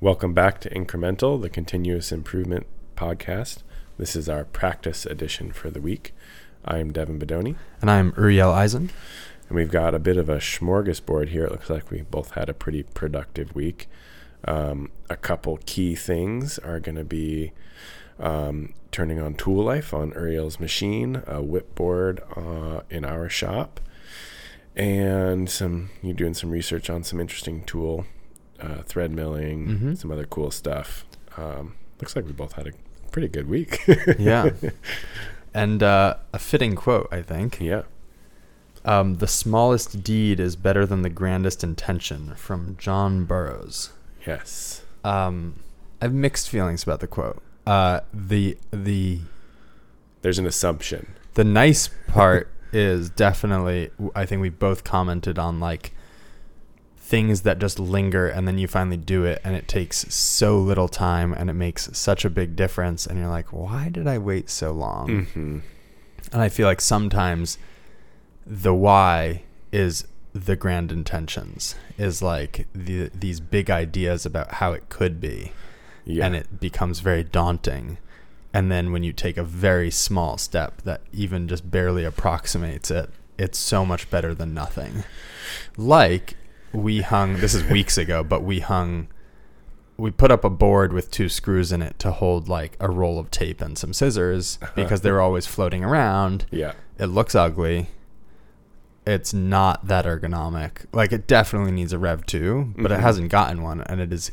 Welcome back to Incremental, the continuous improvement podcast. This is our practice edition for the week. I am Devin Bedoni, And I'm Uriel Eisen. and we've got a bit of a smorgasbord here. It looks like we both had a pretty productive week. Um, a couple key things are going to be um, turning on Tool Life on Uriel's machine, a WIP board uh, in our shop, and some you doing some research on some interesting tool uh, thread milling, Mhm. some other cool stuff. Um, looks like we both had a pretty good week. Yeah. and uh, a fitting quote, I think. yeah. Um, the smallest deed is better than the grandest intention from John Burroughs. Yes. Um, I have mixed feelings about the quote. Uh, the the There's an assumption. the nice part is definitely I think we both commented on like things that just linger and then you finally do it and it takes so little time and it makes such a big difference and you're like why did I wait so long? hmm And I feel like sometimes the why is the grand intentions is like the these big ideas about how it could be Yeah. and it becomes very daunting. And then when you take a very small step that even just barely approximates it, it's so much better than nothing. Like we hung, this is weeks ago, but we hung, we put up a board with two screws in it to hold like a roll of tape and some scissors because they were always floating around. yeah. It looks ugly. It's not that ergonomic. Like it definitely needs a Rev 2, but Mhm. it hasn't gotten one and it is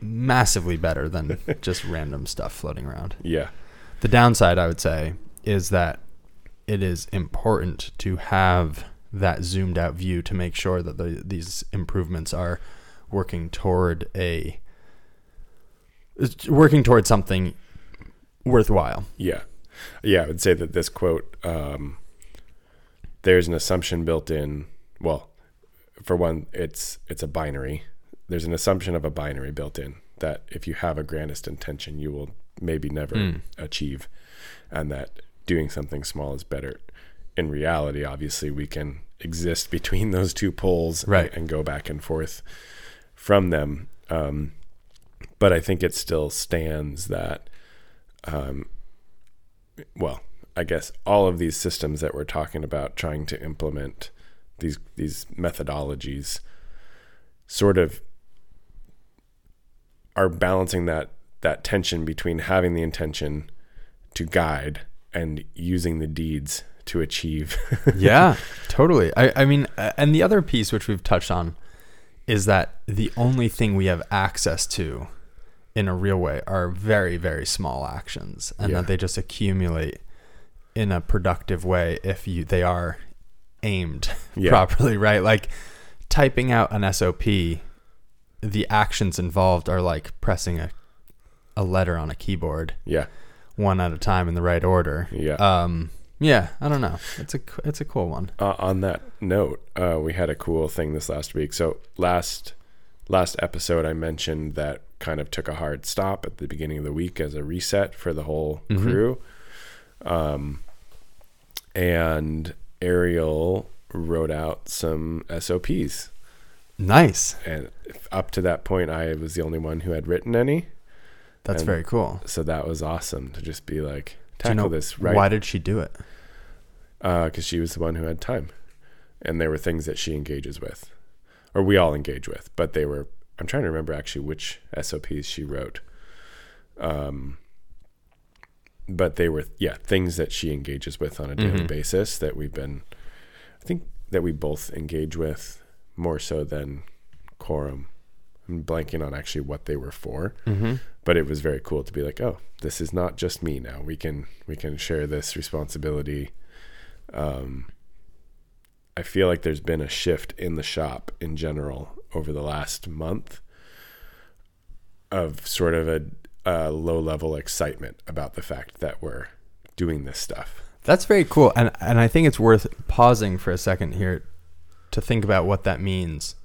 massively better than just random stuff floating around. Yeah. The downside I would say is that it is important to have that zoomed out view to make sure that the, these improvements are working toward a working toward something worthwhile. Yeah. Yeah. I would say that this quote, um, there's an assumption built in. Well, for one, it's it's a binary. There's an assumption of a binary built in that if you have a grandest intention, you will maybe never Mm. achieve, and that doing something small is better. In reality, obviously, we can exist between those two poles and- and, go back and forth from them. Um, but I think it still stands that, um, well, I guess all of these systems that we're talking about trying to implement these these methodologies sort of are balancing that that tension between having the intention to guide and using the deeds to achieve. yeah, totally. I, I mean, and the other piece which we've touched on is that the only thing we have access to in a real way are very, very small actions, and Yeah. that they just accumulate in a productive way if you they are aimed Yeah. properly, right? Like typing out an SOP, the actions involved are like pressing a a letter on a keyboard yeah. one at a time in the right order. Yeah. Um, yeah, I don't know. It's a it's a cool one. Uh, on that note, uh, we had a cool thing this last week. So last last episode, I mentioned that kind of took a hard stop at the beginning of the week as a reset for the whole Mhm. crew. Um, and Ariel wrote out some SOPs, Nice. and up to that point, I was the only one who had written any. That's And very cool. So that was awesome to just be like Do you tackle know this right Why did she do it? because she was the one who had time, and there were things that she engages with, or we all engage with. But they were. I'm trying to remember actually which SOPs she wrote. Um, but they were yeah things that she engages with on a daily Mhm. basis that we've been. I think that we both engage with more so than quorum. I'm blanking on actually what they were for Mm-hmm. but it was very cool to be like oh this is not just me now we can we can share this responsibility um i feel like there's been a shift in the shop in general over the last month of sort of a, a low level excitement about the fact that we're doing this stuff That's very cool, and and I think it's worth pausing for a second here to think about what that means.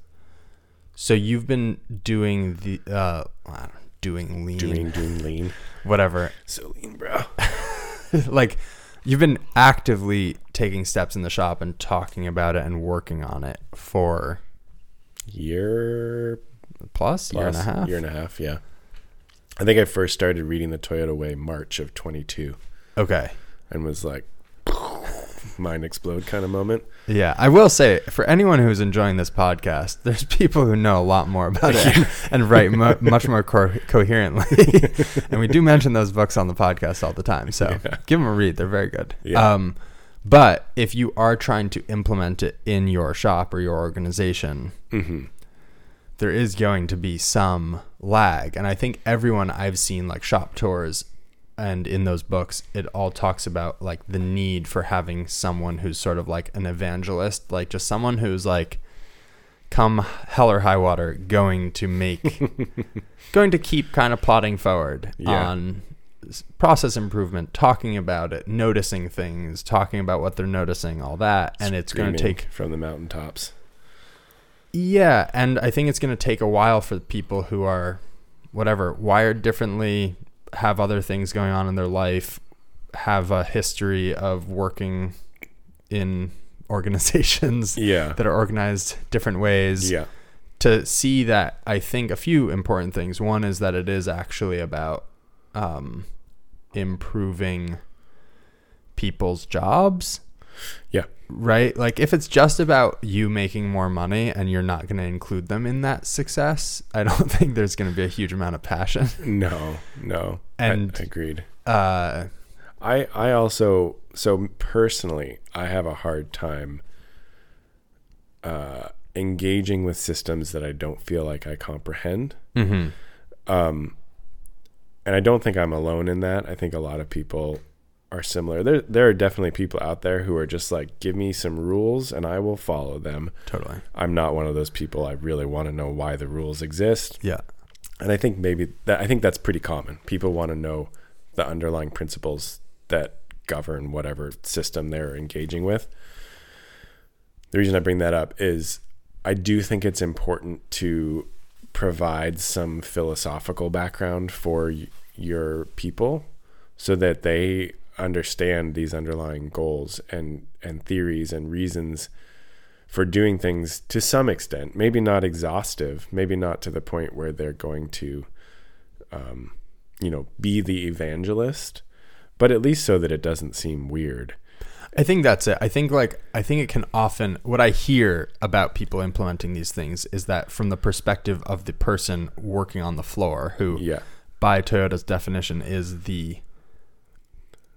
So you've been doing the uh, know, doing lean, doing doing lean whatever. so lean bro like you've been actively taking steps in the shop and talking about it and working on it for year plus, year and a half. Year and a half, yeah. I think I first started reading the Toyota Way March of 22 Okay. and was like, mind explode kind of moment. Yeah, I will say for anyone who's enjoying this podcast, there's people who know a lot more about it and, and write mu- much more co- coherently. and we do mention those books on the podcast all the time, so Yeah. give them a read; they're very good. Yeah. Um, but if you are trying to implement it in your shop or your organization, hmm there is going to be some lag. And I think everyone I've seen like shop tours and in those books, it all talks about like the need for having someone who's sort of like an evangelist, like just someone who's like come hell or high water going to make going to keep kind of plodding forward Yeah. on process improvement talking about it noticing things talking about what they're noticing all that and it's going to take from the mountaintops. yeah, and I think it's going to take a while for the people who are whatever wired differently, have other things going on in their life, have a history of working in organizations Yeah. that are organized different ways Yeah. to see that I think a few important things. One is that it is actually about um, improving people's jobs. Yeah. Right? Like if it's just about you making more money and you're not going to include them in that success, I don't think there's going to be a huge amount of passion. No, no. I- And- agreed. Uh, I I also so personally I have a hard time uh, engaging with systems that I don't feel like I comprehend. mhm. Um, and I don't think I'm alone in that. I think a lot of people are similar. There there are definitely people out there who are just like, give me some rules and I will follow them. Totally. I'm not one of those people. I really want to know why the rules exist. Yeah. And I think maybe that I think that's pretty common. People want to know the underlying principles that govern whatever system they're engaging with. The reason I bring that up is I do think it's important to provide some philosophical background for your people so that they understand these underlying goals and and theories and reasons for doing things to some extent, maybe not exhaustive, maybe not to the point where they're going to, um, you know, be the evangelist, but at least so that it doesn't seem weird. I think that's it. I think like I think it can often what I hear about people implementing these things is that from the perspective of the person working on the floor who Yeah, by Toyota's definition is the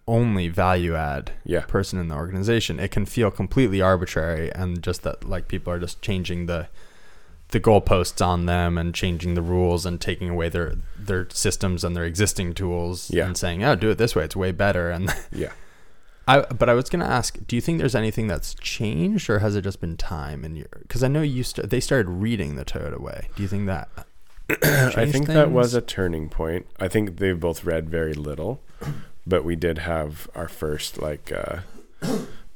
only value add yeah, person in the organization, it can feel completely arbitrary and just that like people are just changing the the goalposts on them and changing the rules and taking away their their systems and their existing tools Yeah. and saying, "Oh, do it this way; it's way better." And yeah. I, but I was gonna ask, do you think there's anything that's changed, or has it just been time? And your, because I know you st- they started reading the Toyota Way. Do you think that? I think that was a turning point. I think they've both read very little, but we did have our first like uh,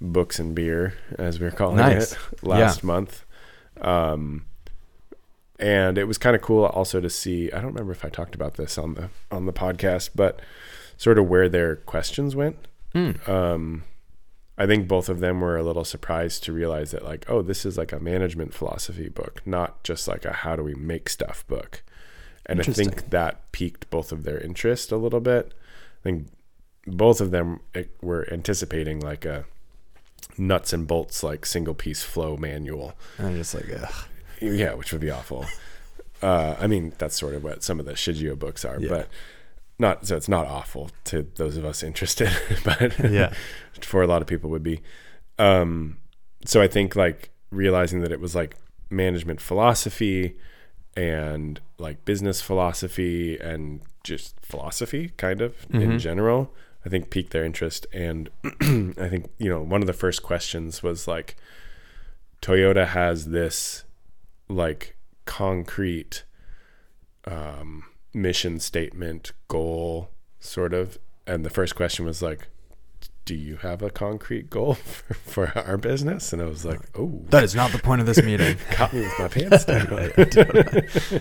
books and beer, as we are calling Nice. it, last month. Um, and it was kind of cool also to see. I don't remember if I talked about this on the on the podcast, but sort of where their questions went. Hmm. Um, I think both of them were a little surprised to realize that, like, oh, this is like a management philosophy book, not just like a how do we make stuff book. And I think that piqued both of their interest a little bit. I think both of them eh, were anticipating like a nuts and bolts, like single piece flow manual. And I'm just like, ugh. Yeah, which would be awful. Uh, I mean, that's sort of what some of the Shijio books are, Yeah. but not so it's not awful to those of us interested, but yeah, for a lot of people would be. Um, so I think like realizing that it was like management philosophy and like business philosophy and just philosophy kind of in Mhm. general, I think piqued their interest. And I think, you know, one of the first questions was like, Toyota has this like concrete um, mission statement goal sort of. And the first question was like do you have a concrete goal for, for our business? And i was like oh. That is not the point of this meeting. caught me with my pants down.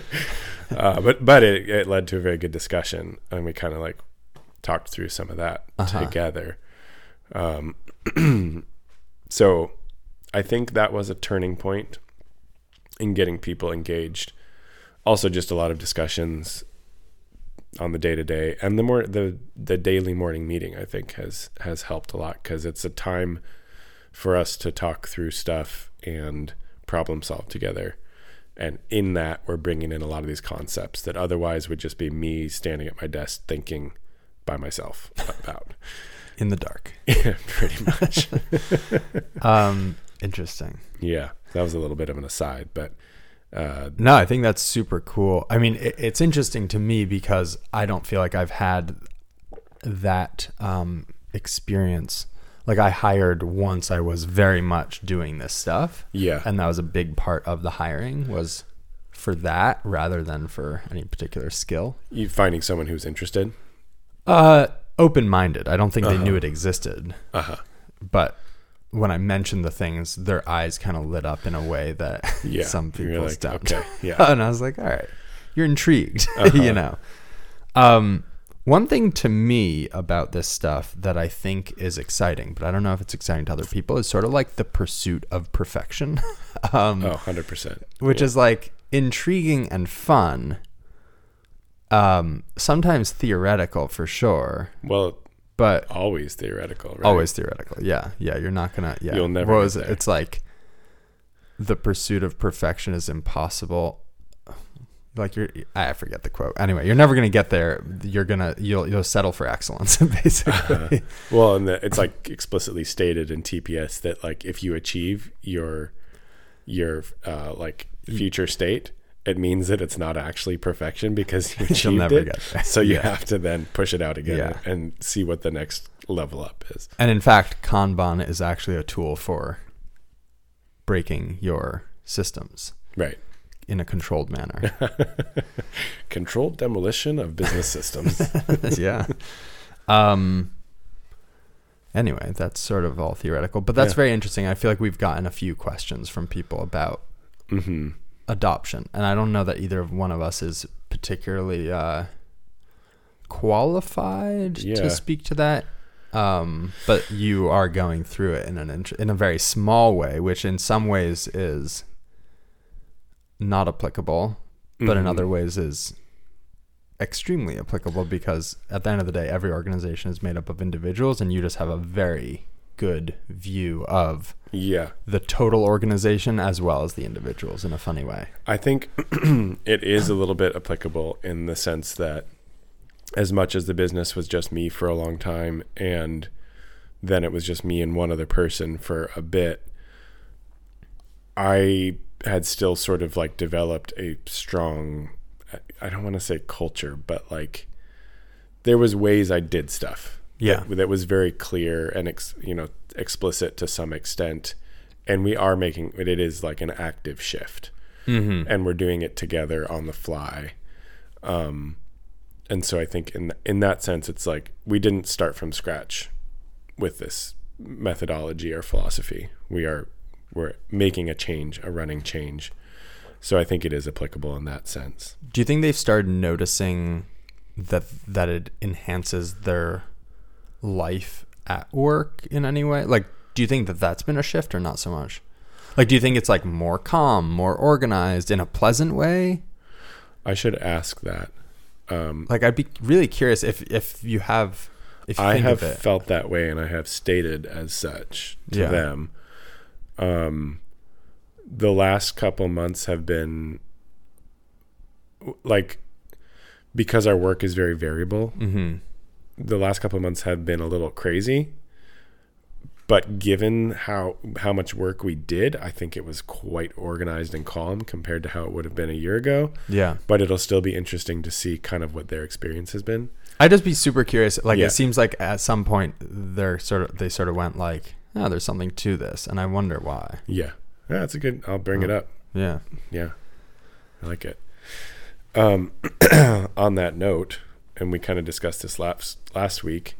Uh, but but it, it led to a very good discussion. And we kind of like talked through some of that Uh-huh. together. Um, so i think that was a turning point in getting people engaged. Also just a lot of discussions on the day to day and the more the the daily morning meeting I think has has helped a lot because it's a time for us to talk through stuff and problem solve together. And in that we're bringing in a lot of these concepts that otherwise would just be me standing at my desk thinking by myself about In the dark. yeah pretty much Um, interesting. yeah that was a little bit of an aside but uh No, I think that's super cool. I mean, it, it's interesting to me because I don't feel like I've had that um, experience. Like I hired once I was very much doing this stuff, yeah and that was a big part of the hiring was for that rather than for any particular skill. you finding someone who's interested Uh, open-minded. I don't think they Uh-huh. knew it existed, uh-huh but when I mentioned the things, their eyes kind of lit up in a way that yeah some You're people's like, don't. okay yeah and I was like, all right, you're intrigued, Uh-huh. you know. Um, one thing to me about this stuff that I think is exciting, but I don't know if it's exciting to other people, is sort of like the pursuit of perfection, um, oh 100% which is like intriguing and fun. Um, sometimes theoretical for sure, well but always theoretical right? always theoretical. Yeah, yeah. You're not gonna. Yeah, You'll never What was it? there. It's like the pursuit of perfection is impossible. Like you're, I forget the quote. Anyway, you're never gonna get there. You're gonna, you'll, you'll settle for excellence, basically. Well, and the, it's like explicitly stated in TPS that like if you achieve your your uh, like future state, it means that it's not actually perfection because you You'll achieved never it. get there. So you Yeah. have to then push it out again Yeah. and see what the next level up is. and in fact, Kanban is actually a tool for breaking your systems Right. in a controlled manner. Controlled demolition of business systems. yeah. Um. Anyway, that's sort of all theoretical, but that's Yeah. very interesting. I feel like we've gotten a few questions from people about hmm adoption, and I don't know that either of one of us is particularly uh, qualified Yeah. to speak to that. Um, but you are going through it in an int- in a very small way, which in some ways is not applicable, but in Mhm. other ways is extremely applicable because at the end of the day, every organization is made up of individuals, and you just have a very good view of Yeah. the total organization as well as the individuals in a funny way. I think it is a little bit applicable in the sense that as much as the business was just me for a long time and then it was just me and one other person for a bit, I had still sort of like developed a strong I don't want to say culture, but like there was ways I did stuff. Yeah. That, that was very clear and ex, you know explicit to some extent and we are making it is like an active shift Mm-hmm. and we're doing it together on the fly. Um, and so I think in in that sense, it's like we didn't start from scratch with this methodology or philosophy. We are we're making a change, a running change. So I think it is applicable in that sense. Do you think they've started noticing that that it enhances their life at work in any way? Like, do you think that that's been a shift or not so much? Like, do you think it's like more calm, more organized in a pleasant way? I should ask that. Um, Like, I'd be really curious if if you have if you I have felt that way, and I have stated as such to Yeah. them. Um, the last couple months have been like because our work is very variable. mm-hmm. The last couple of months have been a little crazy, but given how how much work we did, I think it was quite organized and calm compared to how it would have been a year ago. Yeah, But it'll still be interesting to see kind of what their experience has been. I'd just be super curious. Like, Yeah. it seems like at some point they're sort of they sort of went like, oh, there's something to this, and I wonder why. Yeah, yeah, that's a good. I'll bring it Oh. up. Yeah. Yeah, I like it. Um, on that note, and we kind of discussed this last last week.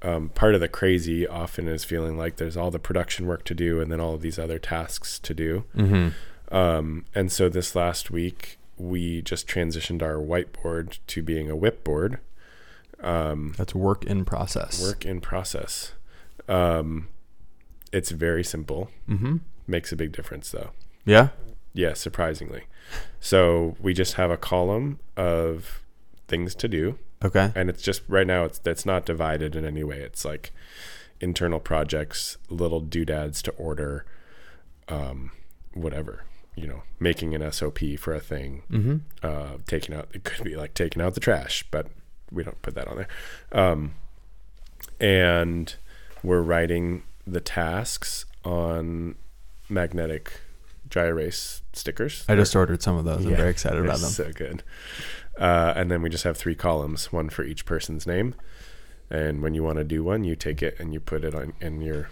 Um, part of the crazy often is feeling like there's all the production work to do, and then all of these other tasks to do. Mm-hmm. Um, and so this last week, we just transitioned our whiteboard to being a WIPboard. Um, That's work in process. work in process. Um, it's very simple. Mm-hmm. Makes a big difference, though. Yeah. Yeah, surprisingly. So we just have a column of things to do, Okay. and it's just right now it's it's not divided in any way. It's like internal projects, little doodads to order, um, whatever. You know, making an SOP for a thing, Mm-hmm. uh, taking out it could be like taking out the trash, but we don't put that on there. Um, and we're writing the tasks on magnetic dry erase stickers. I just ordered some of those. I'm Yeah, very excited about them. So good. Uh, and then we just have three columns, one for each person's name. And when you want to do one, you take it and you put it on in your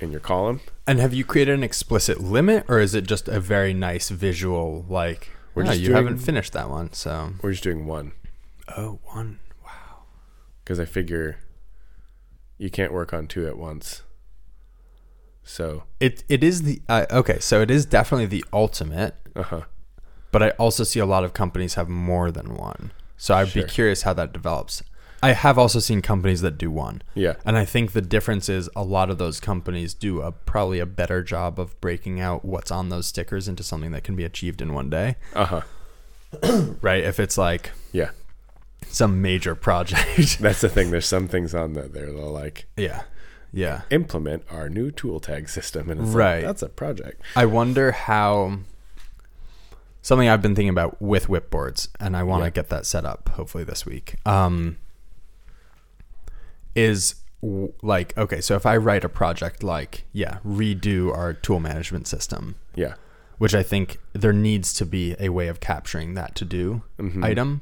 in your column. And have you created an explicit limit, or is it just a very nice visual? Like, We're "Oh, just you doing- haven't finished that one, so We're just doing one oh, one. Wow. because I figure you can't work on two at once. So, It it is the uh, okay. So it is definitely the ultimate, uh huh. But I also see a lot of companies have more than one. So I'd Sure. be curious how that develops. I have also seen companies that do one. Yeah. And I think the difference is a lot of those companies do a probably a better job of breaking out what's on those stickers into something that can be achieved in one day. Uh huh. Right? If it's like Yeah. some major project. That's the thing. There's some things on that they're like yeah. Yeah. implement our new tool tag system, and Right. like that's a project. I wonder how something I've been thinking about with WIPboards, and I want to Yeah. get that set up hopefully this week. Um, is w- like okay, so if I write a project like yeah, redo our tool management system, Yeah. which I think there needs to be a way of capturing that to do Mhm. item.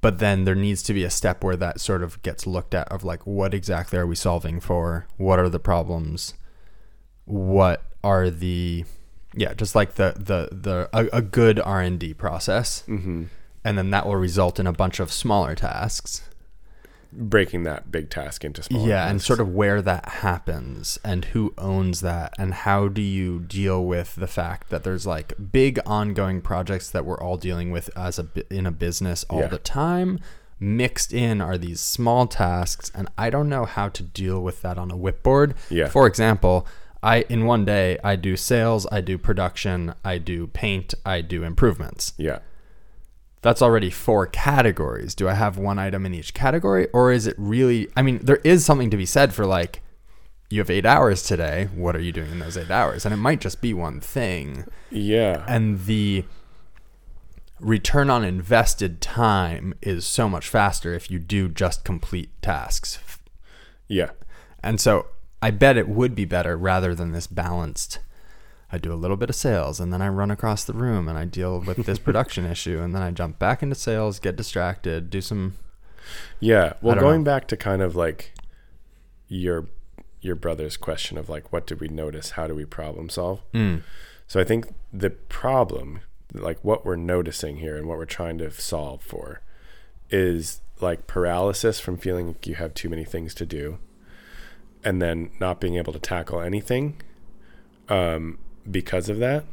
But then there needs to be a step where that sort of gets looked at of like what exactly are we solving for? What are the problems? What are the yeah, just like the the the a, a good R&D process. Mm-hmm. And then that will result in a bunch of smaller tasks. Breaking that big task into smaller. yeah, and sort of where that happens and who owns that and how do you deal with the fact that there's like big ongoing projects that we're all dealing with as a in a business all Yeah. the time mixed in are these small tasks and I don't know how to deal with that on a WIPboard. Yeah. For example, I in one day I do sales, I do production, I do paint, I do improvements Yeah. that's already four categories. Do I have one item in each category? Or is it really, I mean, there is something to be said for like, you have eight hours today. What are you doing in those eight hours? And it might just be one thing. Yeah. And the return on invested time is so much faster if you do just complete tasks. yeah. And so I bet it would be better rather than this balanced. I do a little bit of sales and then I run across the room and I deal with this production issue and then I jump back into sales, get distracted, do some Yeah. Well, going know. back to kind of like your your brother's question of like what did we notice? How do we problem solve? mm, So I think the problem, like what we're noticing here and what we're trying to solve for, is like paralysis from feeling like you have too many things to do, and then not being able to tackle anything, um, because of that.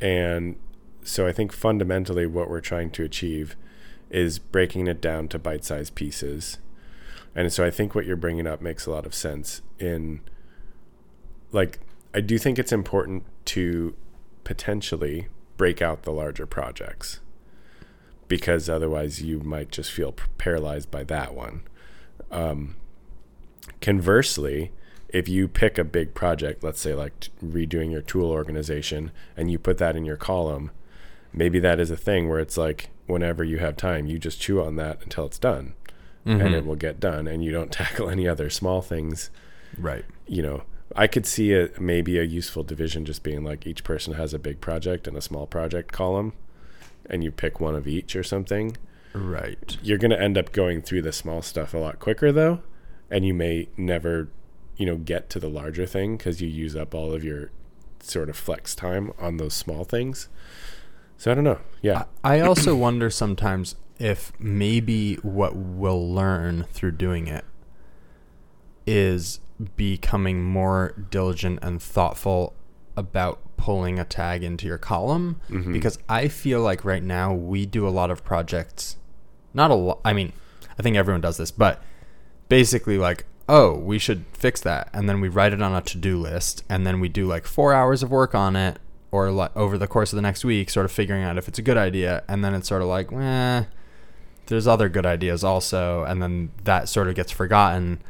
And so I think fundamentally what we're trying to achieve is breaking it down to bite-sized pieces. And so I think what you're bringing up makes a lot of sense in like I do think it's important to potentially break out the larger projects because otherwise you might just feel paralyzed by that one. Um, conversely, if you pick a big project, let's say like t- redoing your tool organization, and you put that in your column, maybe that is a thing where it's like whenever you have time, you just chew on that until it's done and Mm-hmm. it will get done, and you don't tackle any other small things right. you know, I could see a maybe a useful division just being like each person has a big project and a small project column, and you pick one of each or something. Right. You're going to end up going through the small stuff a lot quicker though, and you may never, you know, get to the larger thing because you use up all of your sort of flex time on those small things. So I don't know. Yeah. I also wonder sometimes if maybe what we'll learn through doing it is becoming more diligent and thoughtful about pulling a tag into your column Mhm. because I feel like right now we do a lot of projects not a lot I mean I think everyone does this but basically like oh we should fix that. And then we write it on a to-do list and then we do like 4 hours of work on it or like over the course of the next week, sort of figuring out if it's a good idea, and then it's sort of like, eh, there's other good ideas also, and then that sort of gets forgotten,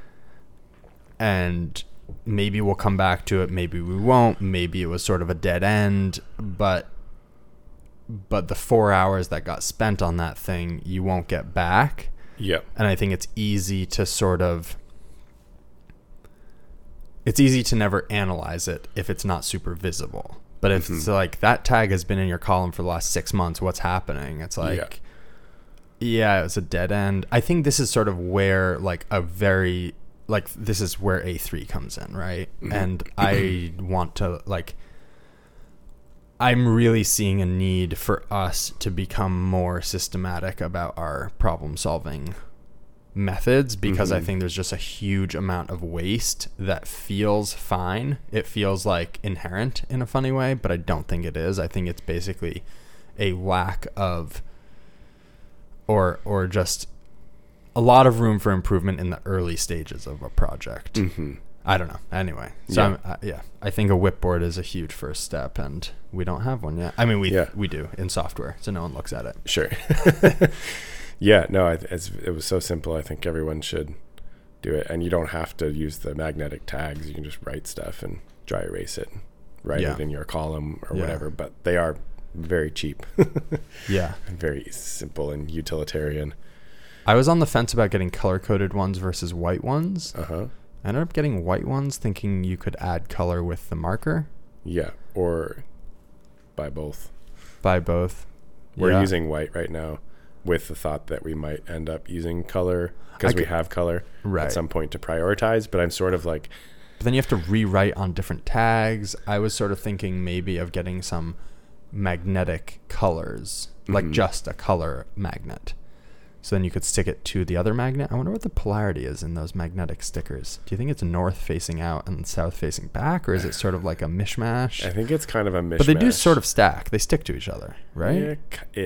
and maybe we'll come back to it, maybe we won't, maybe it was sort of a dead end, but but the four hours that got spent on that thing, you won't get back Yeah. and I think it's easy to sort of it's easy to never analyze it if it's not super visible. But if mm-hmm. it's like that tag has been in your column for the last six months, what's happening? It's like, yeah, it's a dead end. I think this is sort of where like a very like this is where A three comes in, right? Mm-hmm. And I want to like. I'm really seeing a need for us to become more systematic about our problem solving methods because I think there's just a huge amount of waste that feels fine. It feels like inherent in a funny way, but I don't think it is. I think it's basically a lack of or or just a lot of room for improvement in the early stages of a project. hmm I don't know. Anyway, so Yeah. I'm, uh, yeah, I think a WIPboard is a huge first step, and we don't have one yet. I mean, we Yeah. we do in software, so no one looks at it. Sure. yeah. No. I, it's, it was so simple. I think everyone should do it, and you don't have to use the magnetic tags. You can just write stuff and dry erase it, write Yeah. it in your column or whatever. But they are very cheap, Yeah, and very simple and utilitarian. I was on the fence about getting color coded ones versus white ones. Uh huh. I ended up getting white ones, thinking you could add color with the marker. Yeah. Or by both. Buy both. We're Yeah. using white right now with the thought that we might end up using color because we have color right, at some point to prioritize. But I'm sort of like, but then you have to rewrite on different tags. I was sort of thinking maybe of getting some magnetic colors, like Mhm. just a color magnet. So then you could stick it to the other magnet. I wonder what the polarity is in those magnetic stickers. Do you think it's north facing out and south facing back, or is it sort of like a mishmash? I think it's kind of a mishmash. But they do sort of stack. They stick to each other, right? Yeah,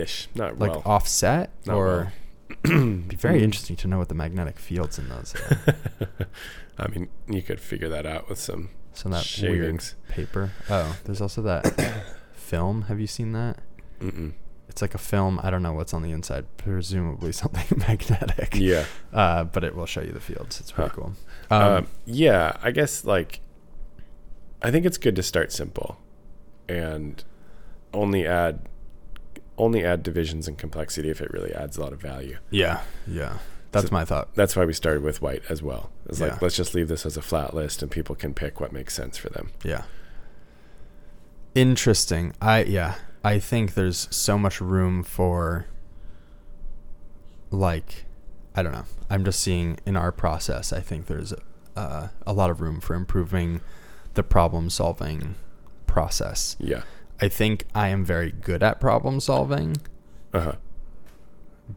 ish. Not Like well. offset, Not or well. it'd be very interesting to know what the magnetic fields in those are. I mean, you could figure that out with some some that shavings. weird paper. Oh, there's also that film. Have you seen that? Mm-mm. It's like a film. I don't know what's on the inside. Presumably something magnetic. Yeah. Uh, but it will show you the fields. It's pretty Huh. cool. Um, Um, yeah. I guess like, I think it's good to start simple, and only add, only add divisions and complexity if it really adds a lot of value. yeah, yeah. That's So- my thought. That's why we started with white as well. It's Yeah. like let's just leave this as a flat list, and people can pick what makes sense for them. Yeah. Interesting. I yeah. I think there's so much room for like I don't know. I'm just seeing in our process, I think there's uh, a lot of room for improving the problem solving process. Yeah. I think I am very good at problem solving, Uh huh.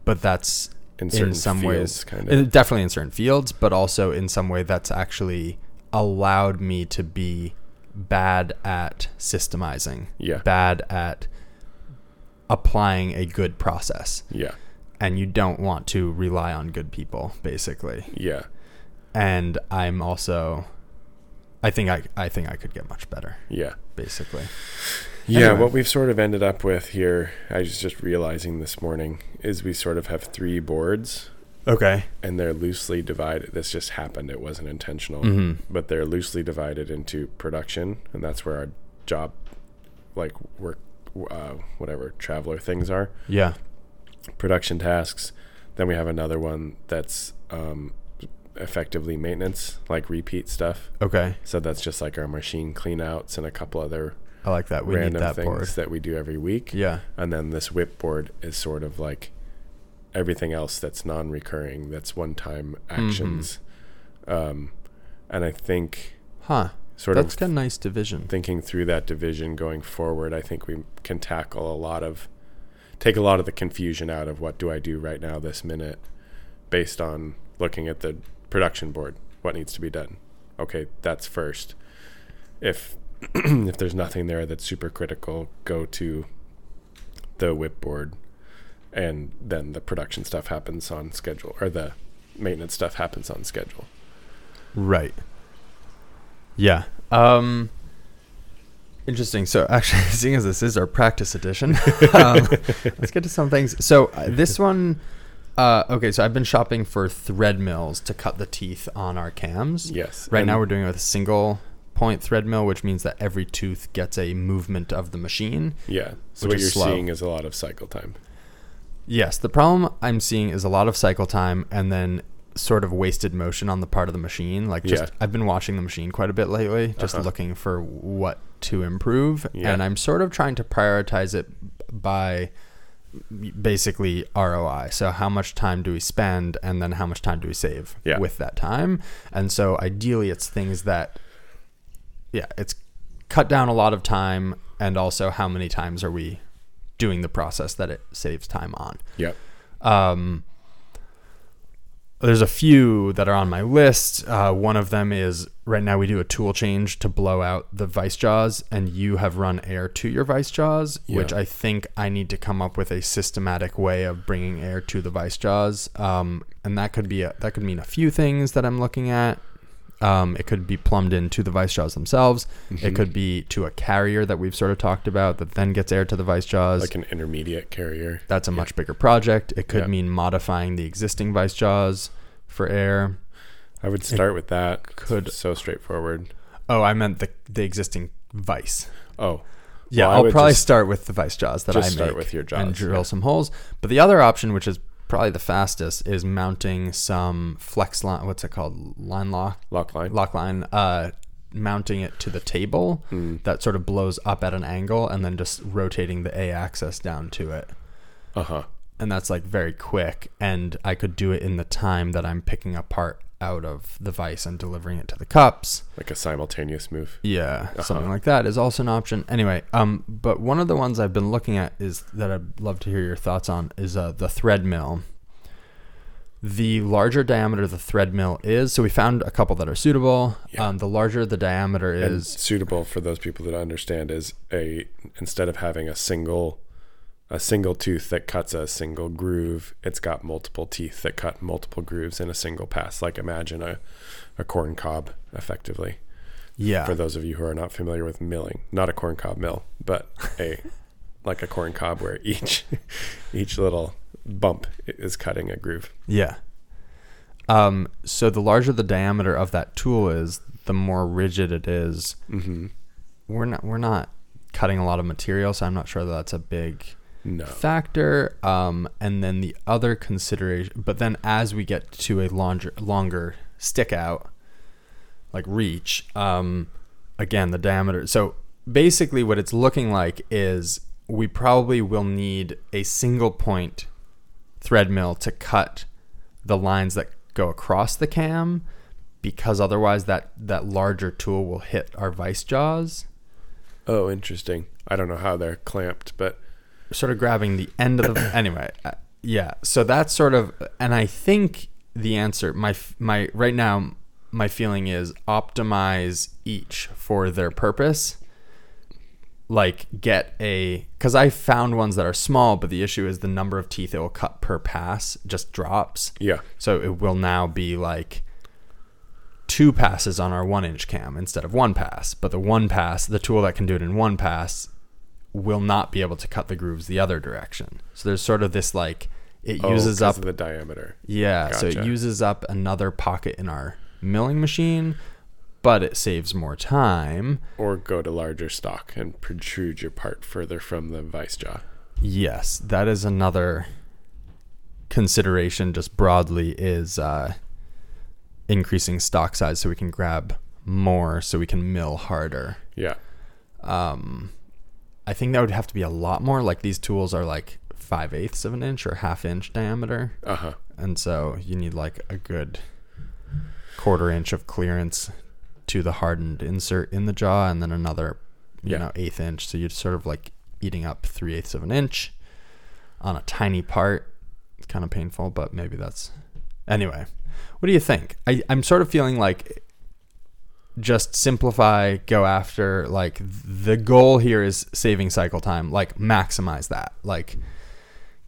but that's In certain in some fields, ways kind uh, of. definitely in certain fields, but also in some way that's actually allowed me to be bad at systemizing, Yeah. bad at applying a good process. Yeah. And you don't want to rely on good people, basically. Yeah. And I'm also I think I I think I could get much better, Yeah. basically. Yeah, Anyway. what we've sort of ended up with here, I was just realizing this morning, is we sort of have three boards Okay. and they're loosely divided. This just happened, it wasn't intentional, hmm but they're loosely divided into production, and that's where our job, like work, uh, whatever, traveler things are, Yeah. production tasks. Then we have another one that's um, effectively maintenance, like repeat stuff. Okay. So that's just like our machine cleanouts and a couple other I like that. We need random that things board. that we do every week. Yeah. And then this WIP board is sort of like everything else that's non-recurring, that's one-time Mm-hmm. actions. Um, and I think Huh. Sort That's of got a nice division. thinking through that division going forward, I think we can tackle a lot of, take a lot of the confusion out of what do I do right now this minute, based on looking at the production board, what needs to be done. Okay, that's first. If if there's nothing there that's super critical, go to the WIP board, and then the production stuff happens on schedule, or the maintenance stuff happens on schedule. Right. Yeah. Um Interesting. So, actually, seeing as this is our practice edition, um, let's get to some things. So, uh, this one, uh, okay. So, I've been shopping for thread mills to cut the teeth on our cams. Yes. Right now, we're doing it with a single point thread mill, which means that every tooth gets a movement of the machine. Yeah. So what you're slow. seeing is a lot of cycle time. Yes, the problem I'm seeing is a lot of cycle time and then sort of wasted motion on the part of the machine. Like just Yeah. I've been watching the machine quite a bit lately, just Uh-huh. looking for what to improve Yeah. and I'm sort of trying to prioritize it by basically ROI. So how much time do we spend and then how much time do we save Yeah. with that time? And so ideally it's things that yeah, it's cut down a lot of time and also how many times are we doing the process that it saves time on. Yep. Um, there's a few that are on my list. Uh, one of them is right now we do a tool change to blow out the vice jaws, and you have run air to your vice jaws, which I think I need to come up with a systematic way of bringing air to the vice jaws. Um, and that could be a, that could mean a few things that I'm looking at. Um, it could be plumbed into the vice jaws themselves. Mm-hmm. It could be to a carrier that we've sort of talked about that then gets air to the vice jaws. Like an intermediate carrier. That's a much bigger project. It could Yeah. mean modifying the existing vice jaws for air. I would start with that. could- It's so straightforward. Oh, I meant the the existing vice. Oh. Yeah, Well, I'll probably start with the vice jaws that I make start with your jaws, and drill yeah. some holes. But the other option, which is probably the fastest, is mounting some flex line. What's it called? Line lock Lock line. lock line. Uh, mounting it to the table Hmm. that sort of blows up at an angle, and then just rotating the A axis down to it. Uh huh. and that's like very quick and i could do it in the time that i'm picking a part out of the vice and delivering it to the cups Like a simultaneous move. yeah Uh-huh. something like that is also an option anyway um but one of the ones i've been looking at is that i'd love to hear your thoughts on is uh, the thread mill the larger diameter the thread mill is so we found a couple that are suitable Yeah. um, the larger the diameter And is suitable for those people that understand is a instead of having a single a single tooth that cuts a single groove, it's got multiple teeth that cut multiple grooves in a single pass. Like imagine a, a corn cob effectively. yeah For those of you who are not familiar with milling, not a corn cob mill, but a like a corn cob where each each little bump is cutting a groove. Yeah. Um, so the larger the diameter of that tool is, the more rigid it is. Mm-hmm. We're not we're not cutting a lot of material, so I'm not sure that that's a big No. factor. Um, and then the other consideration, but then as we get to a longer longer stick out, like reach, um, again the diameter. So basically, what it's looking like is we probably will need a single point thread mill to cut the lines that go across the cam because otherwise that that larger tool will hit our vice jaws Oh, interesting. I don't know how they're clamped, but sort of grabbing the end of the anyway uh, yeah so that's sort of and i think the answer my my right now my feeling is optimize each for their purpose like get a because i found ones that are small but the issue is the number of teeth it will cut per pass just drops yeah. so it will now be like two passes on our one inch cam instead of one pass. But the one pass, the tool that can do it in one pass, will not be able to cut the grooves the other direction. So there's sort of this like it Oh, uses up the diameter. yeah, so it uses up another pocket in our milling machine, but it saves more time. Or go to larger stock and protrude your part further from the vice jaw. Yes, that is another consideration just broadly is uh, increasing stock size so we can grab more so we can mill harder. Yeah. Um, I think that would have to be a lot more. Like these tools are like five eighths of an inch or half inch diameter, Uh huh. and so you need like a good quarter inch of clearance to the hardened insert in the jaw, and then another, you Yeah. know, eighth inch. So you're sort of like eating up three eighths of an inch on a tiny part. It's kind of painful, but maybe that's anyway. What do you think? I, I'm sort of feeling like just simplify, go after like the goal here is saving cycle time, like maximize that. Like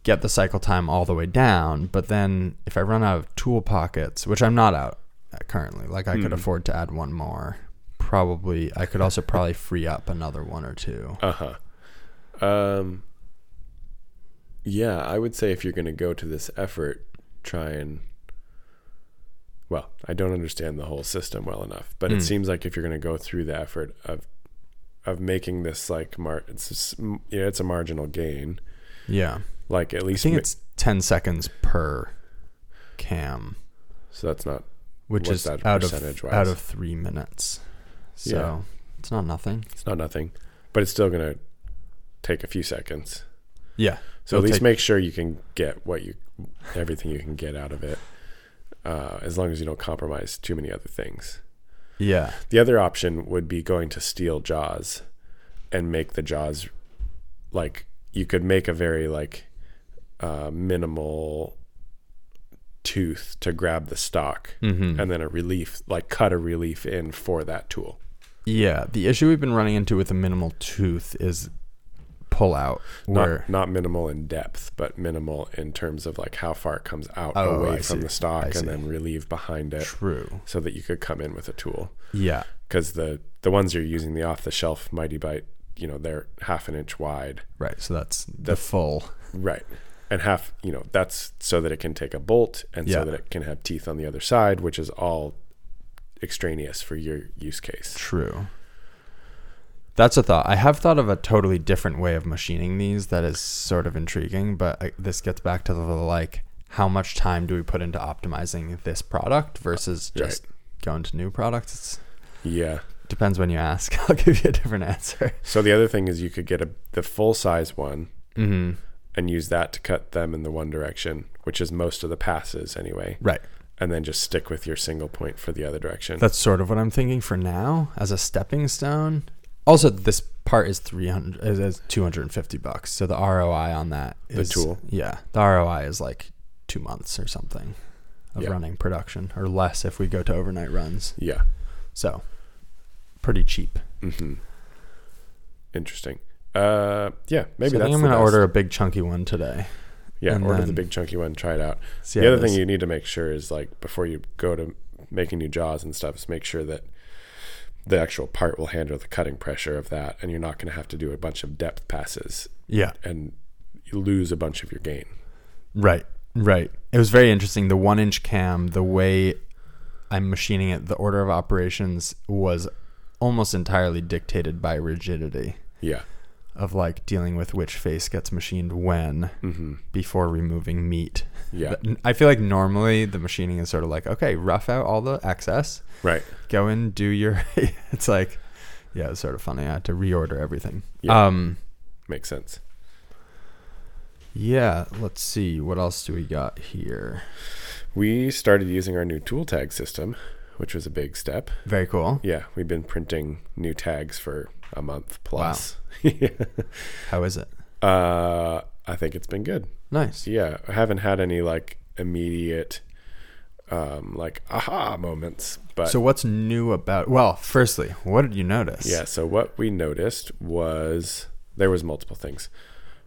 get the cycle time all the way down, but then if I run out of tool pockets, which I'm not out currently, like I could Hmm. afford to add one more probably I could also probably free up another one or two. Uh huh. Um. Yeah, I would say if you're going to go to this effort, try and. Well, I don't understand the whole system well enough, but Hmm. it seems like if you're going to go through the effort of, of making this like mar, it's just, you know, it's a marginal gain. Yeah. Like at least I think ma- it's 10 seconds per cam, so that's not which is that out of percentage-wise? out of 3 minutes. So, Yeah. it's not nothing. it's not nothing, but it's still going to take a few seconds. Yeah. So It'll at least take- make sure you can get what you, everything you can get out of it, uh, as long as you don't compromise too many other things. Yeah. The other option would be going to steel jaws, and make the jaws, like you could make a very like, uh, minimal tooth to grab the stock, Mhm. and then a relief, like cut a relief in for that tool. Yeah, the issue we've been running into with a minimal tooth is pull out where Not not minimal in depth, but minimal in terms of like how far it comes out Oh, away I from see. the stock, I and see. then relieve behind it. true. so that you could come in with a tool Yeah. because the the ones you're using the off the shelf Mitee-Bite you know they're half an inch wide Right. So that's the That's- full. right and half you know that's so that it can take a bolt and Yeah. so that it can have teeth on the other side which is all extraneous for your use case True. That's a thought. I have thought of a totally different way of machining these that is sort of intriguing, but I, this gets back to the like how much time do we put into optimizing this product versus Right. just going to new products? It's, yeah depends when you ask. I'll give you a different answer. so the other thing is you could get a the full size one Mm-hmm. and use that to cut them in the one direction which is most of the passes anyway Right. and then just stick with your single point for the other direction That's sort of what I'm thinking for now as a stepping stone. Also, this part is 300 is, is 250 bucks. So the ROI on that The is tool. Yeah, the ROI is like 2 months or something of Yeah. running production or less if we go to overnight runs. yeah So pretty cheap. hmm Interesting. Uh, yeah, maybe so that's. I'm going to best. order a big chunky one today. Yeah, and order the big chunky one. Try it out. The other thing you need to make sure is like before you go to making new jaws and stuff is make sure that the actual part will handle the cutting pressure of that, and you're not going to have to do a bunch of depth passes Yeah. and you lose a bunch of your gain. Right, right. It was very interesting. The one inch cam, the way I'm machining it, the order of operations was almost entirely dictated by rigidity Yeah. Of like dealing with which face gets machined when hmm before removing meat. Yeah. I feel like normally the machining is sort of like, okay, rough out all the excess, Right. go and do your. it's like, yeah, it's sort of funny. I had to reorder everything. Yeah. Um, Makes sense. yeah. Let's see. What else do we got here? We started using our new tool tag system, which was a big step. Very cool. Yeah, we've been printing new tags for a month plus. How is it? uh, I think it's been good. Nice. Yeah, I haven't had any like immediate, um, like aha moments. But so what's new about? Well, firstly, what did you notice? yeah, so what we noticed was there was multiple things.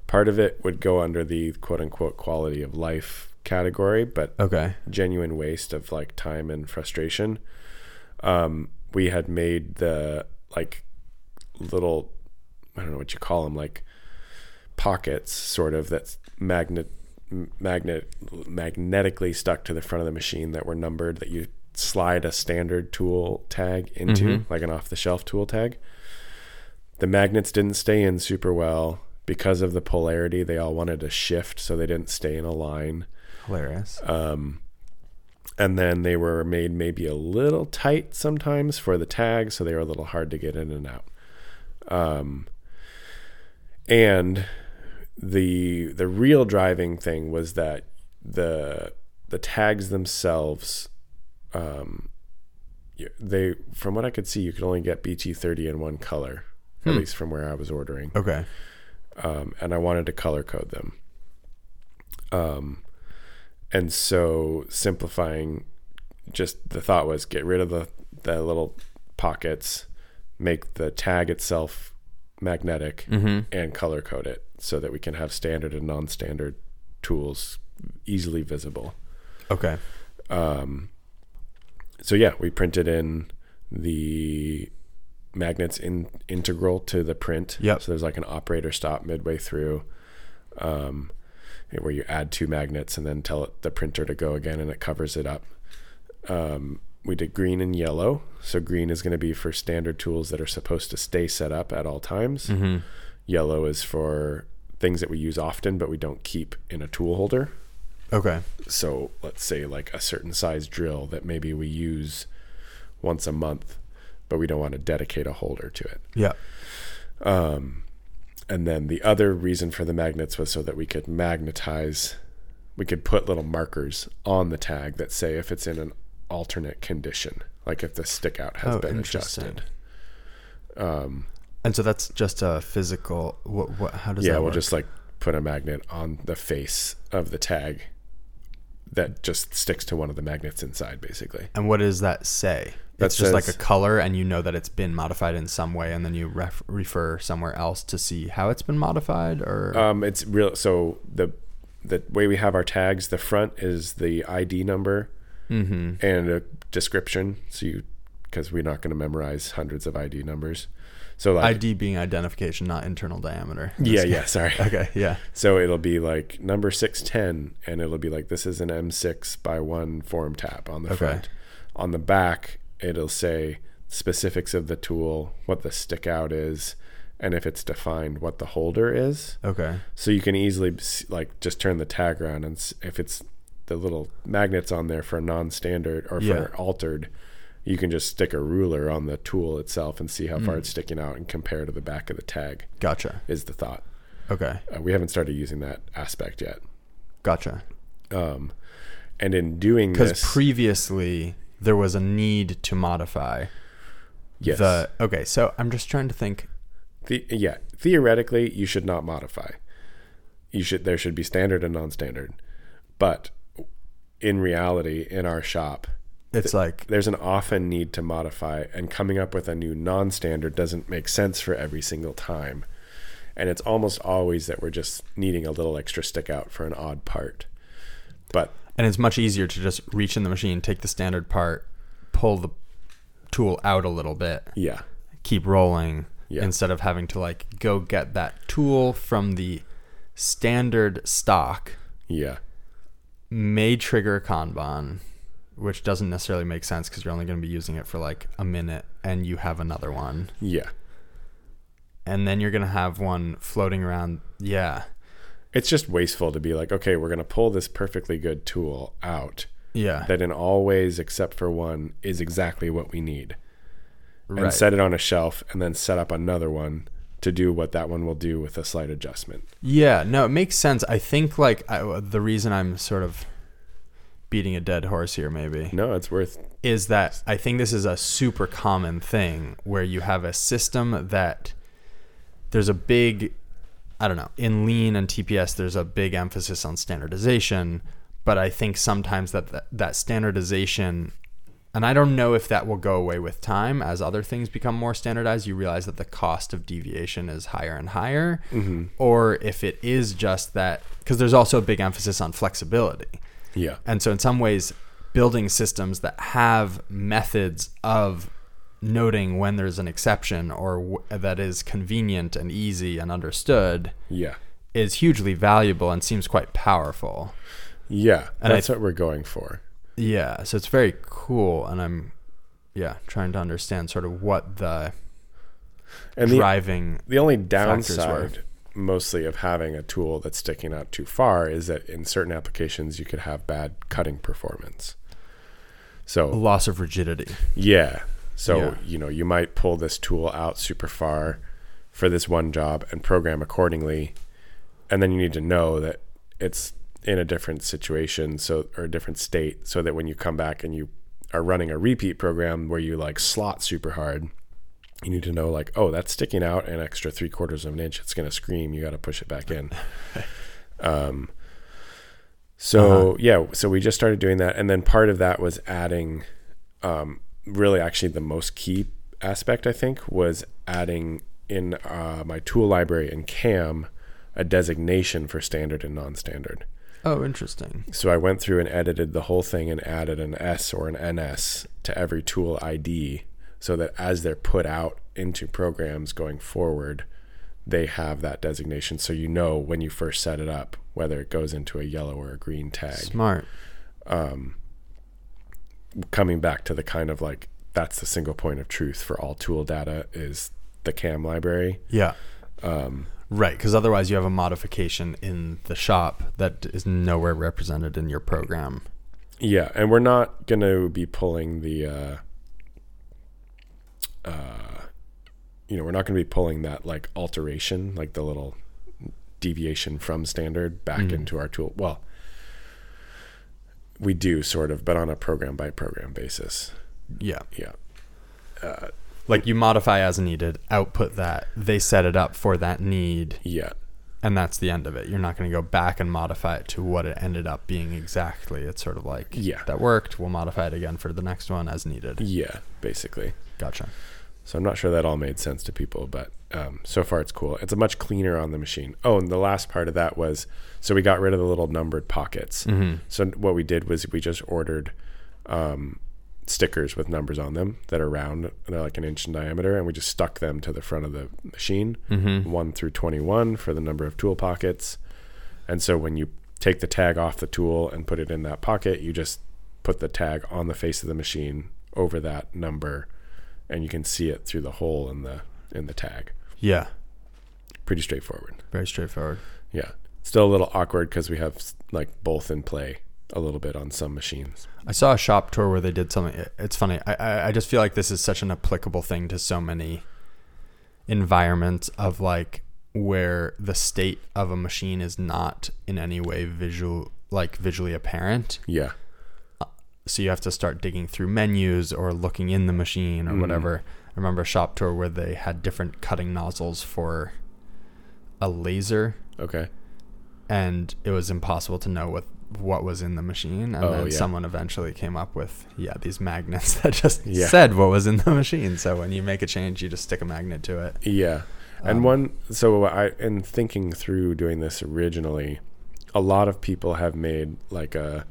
Part of it would go under the quote unquote quality of life category, but Okay. genuine waste of like time and frustration. Um, we had made the like little, I don't know what you call them, like pockets, sort of that's magnet, magnet, magnetically stuck to the front of the machine that were numbered that you slide a standard tool tag into, Mhm. like an off the shelf tool tag. The magnets didn't stay in super well because of the polarity. They all wanted to shift, so they didn't stay in a line. Hilarious. Um, and then they were made maybe a little tight sometimes for the tag, so they were a little hard to get in and out. Um, and the the real driving thing was that the the tags themselves, um, they from what I could see, you could only get BT thirty in one color, at Hmm. least from where I was ordering Okay. um, and I wanted to color code them. Um, and so simplifying, just the thought was get rid of the the little pockets, make the tag itself magnetic, Mm-hmm. and color code it so that we can have standard and non-standard tools easily visible. Okay. Um, so yeah, we printed in the magnets in integral to the print. Yep. So there's like an operator stop midway through, um, where you add two magnets and then tell it, the printer to go again, and it covers it up. Um, we did green and yellow. So green is going to be for standard tools that are supposed to stay set up at all times. Mm-hmm. Yellow is for things that we use often but we don't keep in a tool holder. Okay. So let's say like a certain size drill that maybe we use once a month, but we don't want to dedicate a holder to it. Yeah. Um, and then the other reason for the magnets was so that we could magnetize, we could put little markers on the tag that say if it's in an alternate condition, like if the stick out has Oh, been adjusted. Um, And so that's just a physical. What? What? How does that yeah, that we'll work? just like put a magnet on the face of the tag that just sticks to one of the magnets inside, basically. And what does that say? That it's just like a color, and you know that it's been modified in some way, and then you ref- refer somewhere else to see how it's been modified, or Um, it's real. So the the way we have our tags, the front is the ID number mm-hmm. and a description. So you, because we're not going to memorize hundreds of ID numbers. So like, ID being identification, not internal diameter. in yeah, this yeah. Sorry. Okay. Yeah. So it'll be like number six ten, and it'll be like this is an M6 by one form tap on the Okay. front. On the back, it'll say specifics of the tool, what the stick out is, and if it's defined, what the holder is. Okay. So you can easily like just turn the tag around, and if it's the little magnets on there for non-standard or for Yeah. altered, you can just stick a ruler on the tool itself and see how far Mm. it's sticking out and compare to the back of the tag. Gotcha. Is the thought? Okay. Uh, we haven't started using that aspect yet. Gotcha. Um, and in doing Because previously there was a need to modify yes, the. Okay. So I'm just trying to think. the, yeah, theoretically, you should not modify. You should there should be standard and non-standard, but in reality, in our shop, It's like there's an often need to modify, and coming up with a new non-standard doesn't make sense for every single time. And it's almost always that we're just needing a little extra stick out for an odd part. But and it's much easier to just reach in the machine, take the standard part, pull the tool out a little bit, yeah, keep rolling Yeah. instead of having to like go get that tool from the standard stock yeah, may trigger a kanban which doesn't necessarily make sense because you're only going to be using it for like a minute and you have another one yeah. and then you're going to have one floating around yeah It's just wasteful to be like, okay, we're going to pull this perfectly good tool out yeah that in all ways except for one is exactly what we need. and set it on a shelf and then set up another one to do what that one will do with a slight adjustment. yeah no it makes sense i think like I, the reason i'm sort of beating a dead horse here maybe. No, it's worth is that I think this is a super common thing where you have a system that there's a big I don't know, in lean and TPS there's a big emphasis on standardization, but I think sometimes that that, that standardization and I don't know if that will go away with time as other things become more standardized, you realize that the cost of deviation is higher and higher mm-hmm. or if it is just that because there's also a big emphasis on flexibility. Yeah. And so, in some ways, building systems that have methods of noting when there's an exception or w- that is convenient and easy and understood Yeah. is hugely valuable and seems quite powerful. Yeah. And that's th- what we're going for. Yeah, so it's very cool, and I'm, yeah, trying to understand sort of what the And the, driving. the only downside mostly of having a tool that's sticking out too far is that in certain applications you could have bad cutting performance. So loss of rigidity. Yeah. So, Yeah. you know, you might pull this tool out super far for this one job and program accordingly. And then you need to know that it's in a different situation so or a different state so that when you come back and you are running a repeat program where you like slot super hard, you need to know like, oh, that's sticking out an extra three quarters of an inch. It's gonna scream. You gotta push it back in. um so Uh-huh. yeah, so we just started doing that, and then part of that was adding, um, really actually the most key aspect I think was adding in uh, my tool library in CAM a designation for standard and non-standard. Oh, interesting. So I went through and edited the whole thing and added an S or an NS to every tool ID so that as they're put out into programs going forward, they have that designation. So you know when you first set it up whether it goes into a yellow or a green tag. Smart. Coming back to the kind of like that's the single point of truth for all tool data is the CAM library. Yeah. right, because otherwise you have a modification in the shop that is nowhere represented in your program. Yeah, and we're not going to be pulling the, uh, uh, you know, we're not going to be pulling that like alteration, like the little deviation from standard back Mhm. into our tool. Well, we do sort of, but on a program by program basis. Yeah. Yeah. Uh, Like you modify as needed, output that, they set it up for that need, yeah. and that's the end of it. You're not going to go back and modify it to what it ended up being exactly. It's sort of like, Yeah. that worked. We'll modify it again for the next one as needed. Yeah, basically. Gotcha. So I'm not sure that all made sense to people, but um, so far it's cool. It's a much cleaner on the machine. Oh, and the last part of that was so we got rid of the little numbered pockets. Mm-hmm. So what we did was we just ordered um, stickers with numbers on them that are round, they're like an inch in diameter, and we just stuck them to the front of the machine, Mm-hmm. one through 21 for the number of tool pockets. And so when you take the tag off the tool and put it in that pocket, you just put the tag on the face of the machine over that number, and you can see it through the hole in the in the tag. Yeah. Pretty straightforward. Very straightforward. Yeah. Still a little awkward because we have like both in play a little bit on some machines. I saw a shop tour where they did something. It's funny. I, I I just feel like this is such an applicable thing to so many environments of like where the state of a machine is not in any way visual like visually apparent. Yeah. So you have to start digging through menus or looking in the machine or Mhm. whatever. I remember a shop tour where they had different cutting nozzles for a laser Okay. and it was impossible to know what what was in the machine and Oh, then yeah. someone eventually came up with yeah these magnets that just Yeah. said what was in the machine so when you make a change you just stick a magnet to it Yeah. And Um, one, so I, in thinking through doing this originally, a lot of people have made like a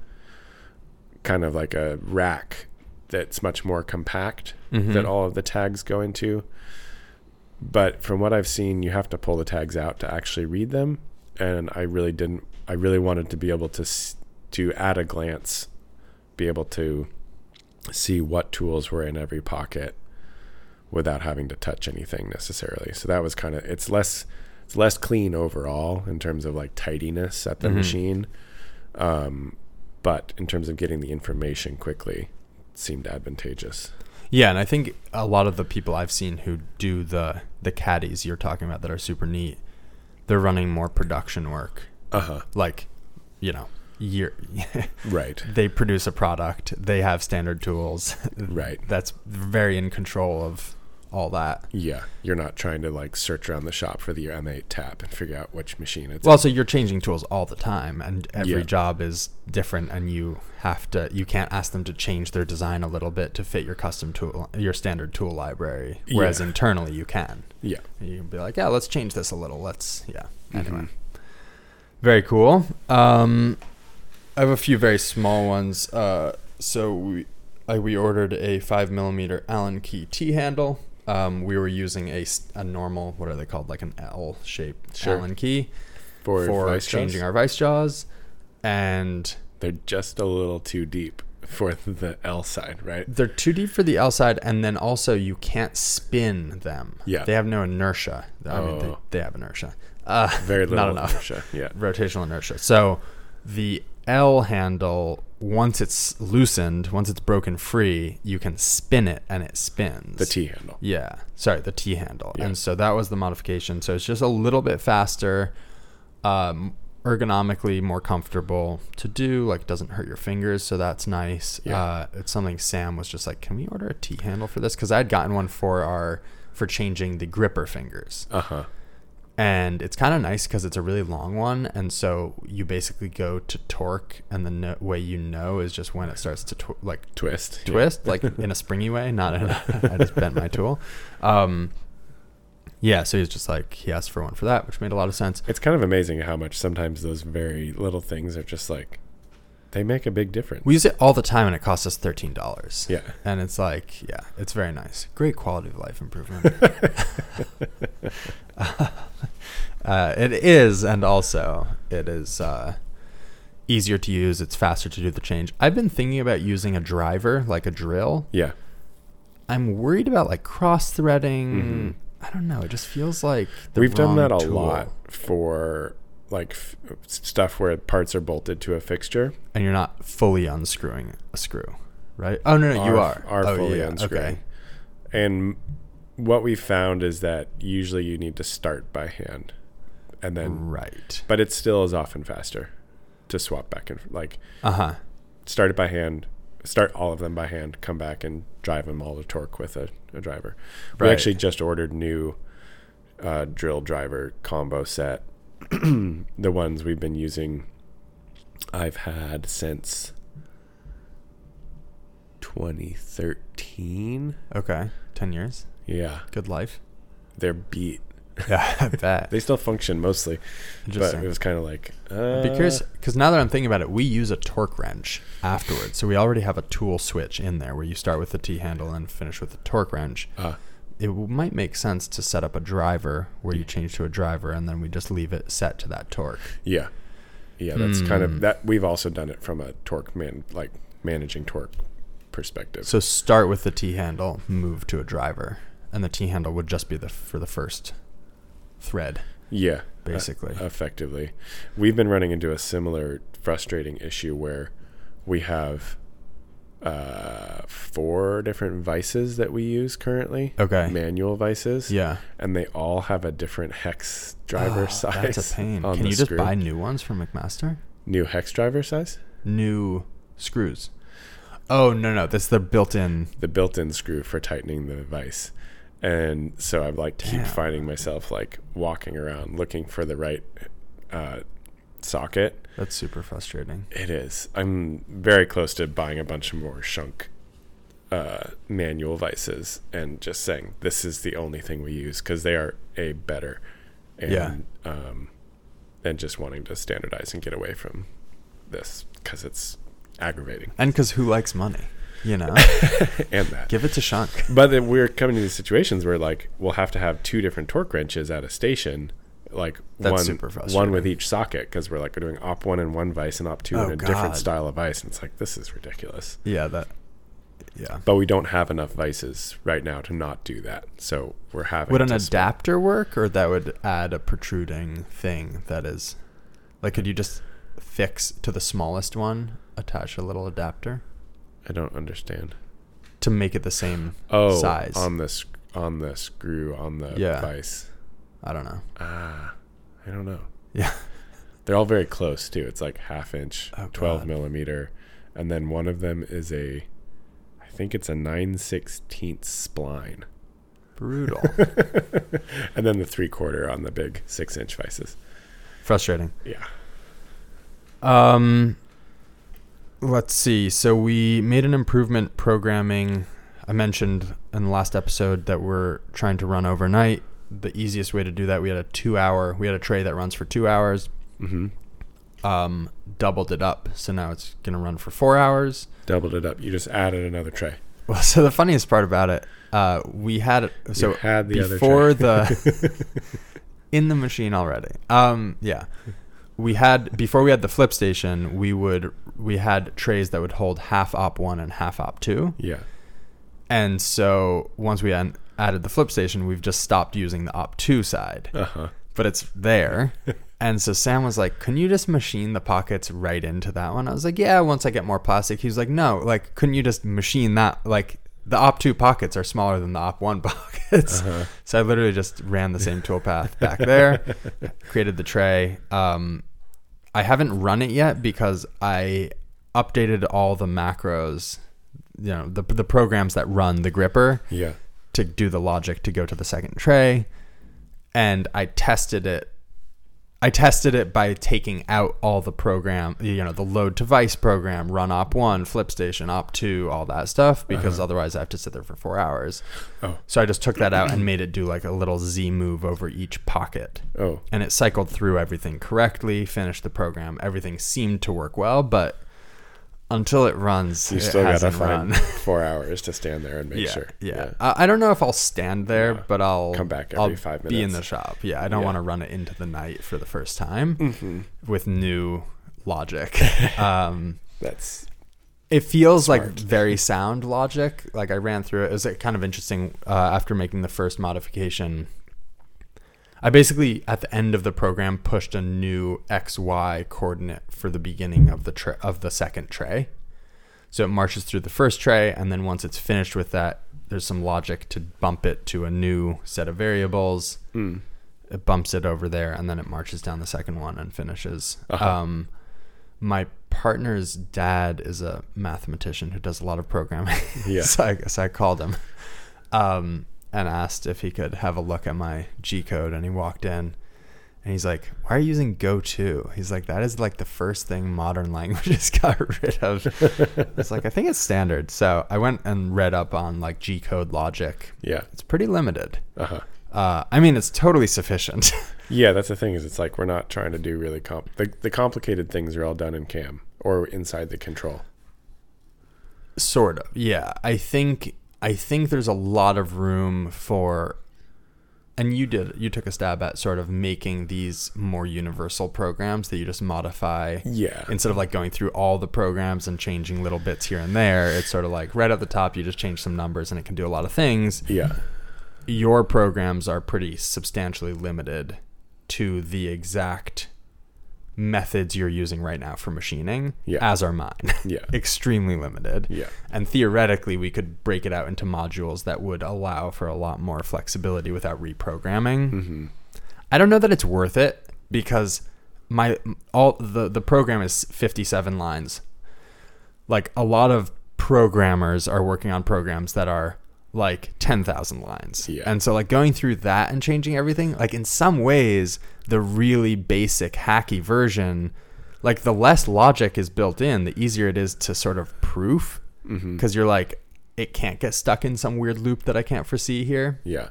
kind of like a rack that's much more compact Mhm. that all of the tags go into. But from what I've seen, you have to pull the tags out to actually read them. And I really didn't, I really wanted to be able to, to at a glance, be able to see what tools were in every pocket without having to touch anything necessarily. So that was kind of it's less it's less clean overall in terms of like tidiness at the Mhm. machine. Um, but in terms of getting the information quickly, seemed advantageous. yeah and i think a lot of the people i've seen who do the the caddies you're talking about that are super neat they're running more production work Uh huh. like you know year Right. they produce a product they have standard tools Right. that's very in control of all that Yeah. You're not trying to like search around the shop for the M8 tap and figure out which machine it's. Well, so you're changing tools all the time, and every Yeah. job is different, and you have to. You can't ask them to change their design a little bit to fit your custom tool, your standard tool library. Whereas Yeah. internally, you can. yeah. You can be like, yeah, let's change this a little. Let's, yeah. Anyway, Mhm. very cool. Um, I have a few very small ones. Uh, so we, I, we ordered a five millimeter Allen key T handle. Um, we were using a, a normal, what are they called, like an L shaped Sure. Allen key For, for vice changing jaws, our vice jaws, and they're just a little too deep for the L side, right? they're too deep for the L side, and then also you can't spin them. Yeah. they have no inertia. I mean, they, Oh. they have inertia. Uh, Very little not enough inertia. Yeah. rotational inertia. So the L handle, once it's loosened, once it's broken free, you can spin it and it spins. The T handle. Yeah. Sorry, the T handle. Yeah. And so that was the modification. So it's just a little bit faster, um, ergonomically more comfortable to do. Like, it doesn't hurt your fingers. So that's nice. Yeah. Uh, it's something Sam was just like, can we order a T handle for this? Because I'd gotten one for our, for changing the gripper fingers. Uh huh. And it's kind of nice because it's a really long one. And so you basically go to torque, and the no- way you know is just when it starts to tw- like Twist. Yeah. twist, like in a springy way, not in a, I just bent my tool. Um, yeah, so he's just like, he asked for one for that, which made a lot of sense. It's kind of amazing how much sometimes those very little things are just like they make a big difference. We use it all the time, and it costs us thirteen dollars. yeah. and it's like, yeah, it's very nice. Great quality of life improvement. uh, it is, and also it is uh, easier to use. It's faster to do the change. I've been thinking about using a driver, like a drill. Yeah. I'm worried about like cross threading. I don't know. It just feels like the Mm-hmm. We've done that a tool. lot for like f- stuff where parts are bolted to a fixture. and you're not fully unscrewing a screw, right? Oh no, no, you are. Are oh, fully yeah, unscrewing. Okay. And what we found is that usually you need to start by hand, and then, Right. but it still is often faster to swap back and like Uh huh. start it by hand, start all of them by hand, come back and drive them all to torque with a, a driver. We actually just ordered new uh, drill driver combo set. the ones we've been using, I've had since 2013. Okay. Ten years. Yeah, Good life. they're beat. Yeah, I bet. They still function mostly, but it was kind of like. Uh, I'd be curious because now that I'm thinking about it, we use a torque wrench afterwards. So we already have a tool switch in there where you start with the T handle and finish with the torque wrench. Uh, It might make sense to set up a driver where you change to a driver and then we just leave it set to that torque. yeah, yeah. That's kind Hmm. of that. We've also done it from a torque man, like managing torque perspective. So start with the T handle, move to a driver, and the T handle would just be the for the first thread, Yeah, basically. uh, effectively. We've been running into a similar frustrating issue where we have uh, four different vices that we use currently. okay. Manual vices. Yeah. And they all have a different hex driver Oh, size. That's a pain. Can you just screw. buy new ones from McMaster? new hex driver size? New screws. Oh no no, that's the built-in. The built-in screw for tightening the vice. And so I've like to keep finding myself like walking around looking for the right uh, socket That's super frustrating. It is. I'm very close to buying a bunch of more Schunk uh, manual vices and just saying this is the only thing we use because they are a better. And, Yeah. Um, and just wanting to standardize and get away from this because it's aggravating And because who likes money? You know, and that. give it to Schunk. But then we're coming to these situations where like we'll have to have two different torque wrenches at a station, like That's one one with each socket because we're like we're doing op one in one vice and op two Oh, in a different style of vice, and it's like this is ridiculous. Yeah, that. Yeah. But we don't have enough vices right now to not do that, so we're having. Would an to spend- adapter work, or that would add a protruding thing that is, like, could you just fix to the smallest one, attach a little adapter I don't understand. to make it the same Oh, size? on the on the screw on the Yeah. vice. I don't know. Ah, I don't know. Yeah. They're all very close too. It's like half inch, Oh, 12 God. millimeter. And then one of them is a, I think it's a 9 16th spline. Brutal. and then the three quarter on the big six inch vices. Frustrating. Yeah. Um, let's see. So we made an improvement programming. I mentioned in the last episode that we're trying to run overnight. The easiest way to do that, we had a two-hour. We had a tray that runs for two hours. Mm-hmm. Um, doubled it up, so now it's gonna run for four hours. Doubled it up. You just added another tray. Well, so the funniest part about it, uh, we had so you had the other before the in the machine already. Um, yeah, we had before we had the flip station. We would we had trays that would hold half op one and half op two, yeah. and so once we had added the flip station, we've just stopped using the op two side, Uh huh. but it's there. And so Sam was like, "Can you just machine the pockets right into that one?" I was like, "Yeah, once I get more plastic." He was like, "No, like, couldn't you just machine that? Like, the op two pockets are smaller than the op one pockets." Uh-huh. So I literally just ran the same toolpath back there, created the tray. Um, I haven't run it yet because I updated all the macros, you know, the the programs that run the gripper Yeah. To do the logic to go to the second tray, and I tested it. I tested it by taking out all the program, you know, the load to vice program, run op one, flip station, op two, all that stuff, because uh-huh. otherwise I have to sit there for four hours. Oh. So I just took that out and made it do like a little Z move over each pocket. Oh. And it cycled through everything correctly, finished the program. Everything seemed to work well, but until it runs, You still gotta hasn't find run. four hours to stand there and make yeah, sure. yeah. I, I don't know if I'll stand there, Yeah. but I'll Come back I'll every five Be in the shop. Yeah, I don't Yeah. want to run it into the night for the first time hmm with new logic. um, That's it feels like very sound logic. Like I ran through it. It was like, kind of interesting. Uh, after making the first modification, I basically at the end of the program pushed a new X Y coordinate for the beginning of the tra- of the second tray. So it marches through the first tray, and then once it's finished with that, there's some logic to bump it to a new set of variables. mm, It bumps it over there, and then it marches down the second one and finishes. Uh-huh. Um, my partner's dad is a mathematician who does a lot of programming. Yeah. so, I, so I called him um, and asked if he could have a look at my G code. And he walked in and he's like, Why are you using GOTO? He's like, That is like the first thing modern languages got rid of. it's like, I think it's standard. So I went and read up on like G code logic. yeah. It's pretty limited. Uh huh. Uh, I mean, it's totally sufficient. Yeah, that's the thing is it's like we're not trying to do really comp the, the complicated things are all done in cam or inside the control. sort of yeah i think i think there's a lot of room for and you did you took a stab at sort of making these more universal programs that you just modify Yeah. instead of like going through all the programs and changing little bits here and there it's sort of like right at the top you just change some numbers and it can do a lot of things yeah. your programs are pretty substantially limited to the exact methods you're using right now for machining Yeah. as are mine Yeah. extremely limited Yeah. and theoretically we could break it out into modules that would allow for a lot more flexibility without reprogramming hmm i don't know that it's worth it because my all the the program is 57 lines like a lot of programmers are working on programs that are like 10,000 lines. Yeah. And so like going through that and changing everything, like in some ways the really basic hacky version like the less logic is built in, the easier it is to sort of proof mm-hmm. because you're like it can't get stuck in some weird loop that I can't foresee here. Yeah.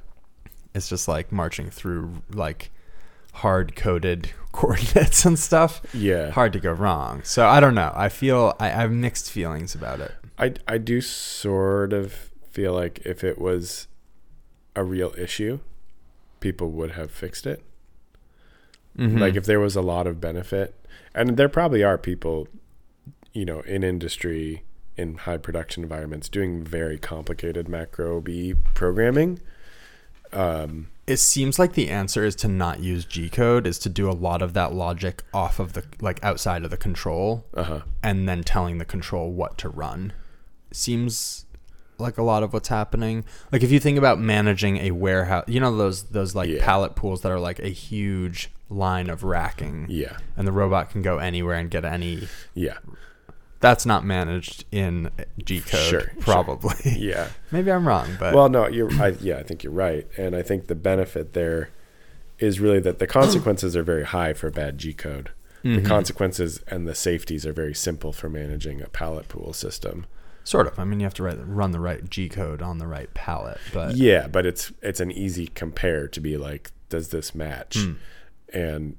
It's just like marching through like hard coded coordinates and stuff. Yeah. Hard to go wrong. So I don't know. I feel I, I have mixed feelings about it. I, I do sort of feel like if it was a real issue, people would have fixed it. Mhm. Like if there was a lot of benefit, and there probably are people, you know, in industry in high production environments doing very complicated macro B programming. Um, it seems like the answer is to not use G code, is to do a lot of that logic off of the like outside of the control uh huh. and then telling the control what to run. Seems like a lot of what's happening. Like if you think about managing a warehouse, you know those those like Yeah. pallet pools that are like a huge line of racking Yeah. and the robot can go anywhere and get any Yeah. that's not managed in G code Sure, sure. probably. Yeah. Maybe I'm wrong, but well, no, you're. I, yeah, I think you're right, and I think the benefit there is really that the consequences are very high for bad G code. Mhm. The consequences and the safeties are very simple for managing a pallet pool system. Sort of. I mean, you have to write, run the right G code on the right palette, but yeah, but it's it's an easy compare to be like, does this match? Mm. And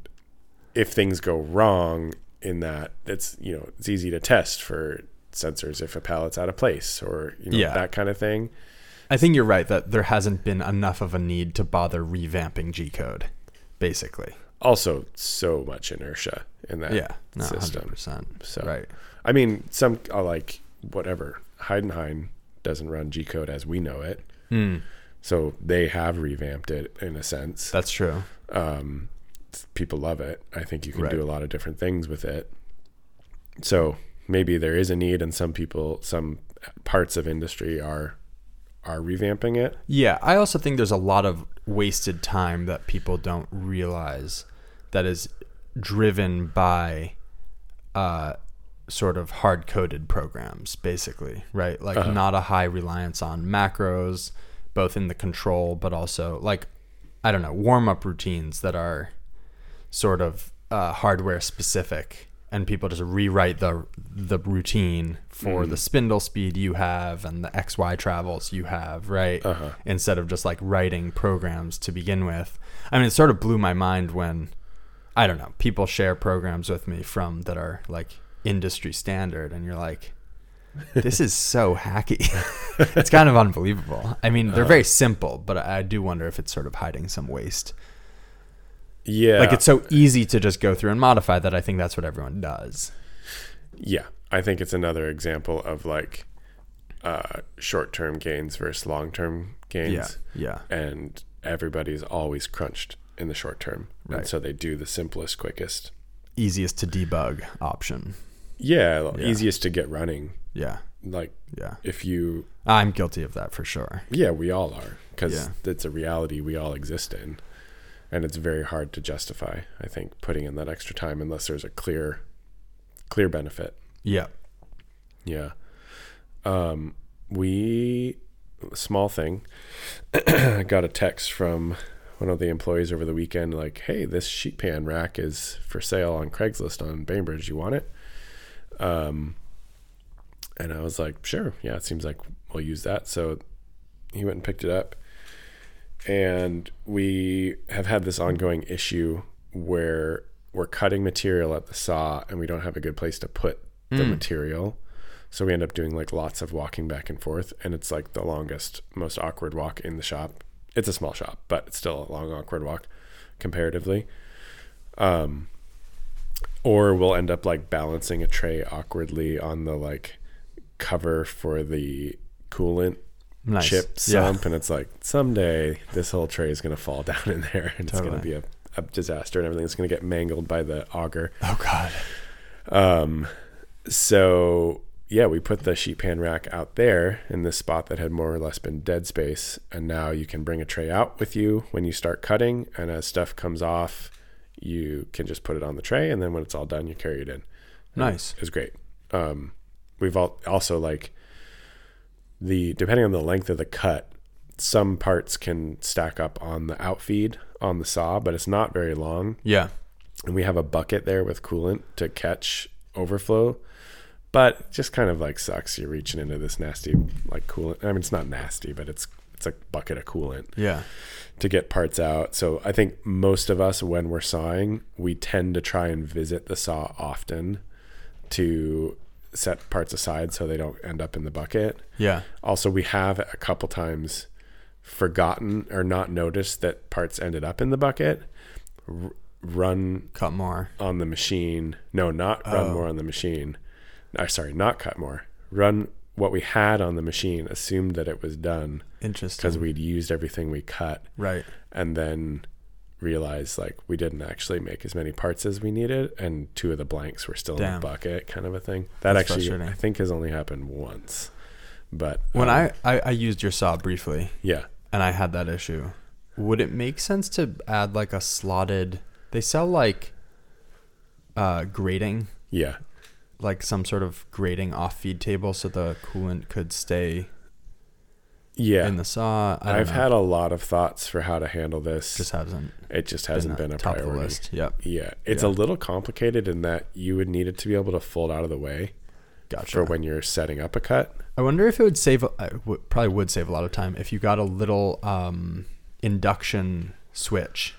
if things go wrong in that, it's you know it's easy to test for sensors if a pallet's out of place or you know Yeah. that kind of thing. I think you're right that there hasn't been enough of a need to bother revamping G code, basically. Also, so much inertia in that yeah, no, system. 100%. So Right. I mean, some uh, like whatever Heidenhain doesn't run G code as we know it, Mm, so they have revamped it in a sense. that's true. um, people love it. I think you can Right. do a lot of different things with it. So maybe there is a need, and some people, some parts of industry are are revamping it. Yeah, I also think there's a lot of wasted time that people don't realize that is driven by uh, sort of hard coded programs, basically, right? Like Uh-huh. not a high reliance on macros, both in the control, but also like, I don't know, warm up routines that are sort of uh, hardware specific. And people just rewrite the the routine for Mm. the spindle speed you have and the XY travels you have, right? Uh huh. instead of just like writing programs to begin with. I mean, it sort of blew my mind when I don't know people share programs with me from that are like industry standard and you're like this is so hacky. it's kind of unbelievable. I mean, they're Uh. very simple, but I do wonder if it's sort of hiding some waste. Yeah. Like it's so easy to just go through and modify that I think that's what everyone does. Yeah, I think it's another example of like uh, short-term gains versus long-term gains, Yeah. and everybody's always crunched in the short term, Right. and so they do the simplest, quickest, Easiest to debug option. Yeah, Yeah. easiest to get running. Yeah. Like Yeah. if you, I'm guilty of that for sure. yeah, we all are because Yeah. it's a reality we all exist in, and it's very hard to justify. I think putting in that extra time unless there's a clear, clear benefit. Yeah. Yeah. Um, we small thing. got a text from one of the employees over the weekend, like, "Hey, this sheet pan rack is for sale on Craigslist on Bainbridge. You want it?" Um, and I was like, "Sure, yeah, it seems like we'll use that." So he went and picked it up, and we have had this ongoing issue where we're cutting material at the saw, and we don't have a good place to put the Mm. material. So we end up doing like lots of walking back and forth, and it's like the longest, most awkward walk in the shop. It's a small shop, but it's still a long, awkward walk comparatively. Um, or we'll end up like balancing a tray awkwardly on the like cover for the coolant Nice. chip Yeah. and it's like someday this whole tray is gonna fall down in there, and it's gonna be a, a disaster, and everything's gonna get mangled by the auger. Oh God. Um, so yeah, we put the sheet pan rack out there in this spot that had more or less been dead space, and now you can bring a tray out with you when you start cutting, and as stuff comes off, you can just put it on the tray, and then when it's all done, you carry it in. Nice. It's great. Um, we've all also like the depending on the length of the cut, some parts can stack up on the outfeed on the saw, but it's not very long Yeah. and we have a bucket there with coolant to catch overflow. But just kind of like sucks. You're reaching into this nasty like coolant. I mean, it's not nasty, but it's it's a bucket of coolant Yeah. to get parts out. So I think most of us, when we're sawing, we tend to try and visit the saw often to set parts aside so they don't end up in the bucket. Yeah. Also, we have a couple times forgotten or not noticed that parts ended up in the bucket. R- run Cut more. on the machine. No, not run Oh. more on the machine. Uh, sorry, not cut more. Run what we had on the machine, assumed that it was done Interesting. because we'd used everything we cut, right. and then realized like we didn't actually make as many parts as we needed, and two of the blanks were still in the bucket, kind of a thing. That That's actually. I think, has only happened once. But When um, I, I I used your saw briefly yeah, and I had that issue, would it make sense to add like a slotted? They sell like uh grating, yeah, like some sort of grating off feed table, so the coolant could stay yeah. in the saw. I i've know. had a lot of thoughts for how to handle this. just hasn't it just hasn't been, a top priority. list. Yep. Yeah, it's Yeah. a little complicated in that you would need it to be able to fold out of the way Gotcha. for when you're setting up a cut. I wonder if it would save. I w- probably would save a lot of time if you got a little um, induction switch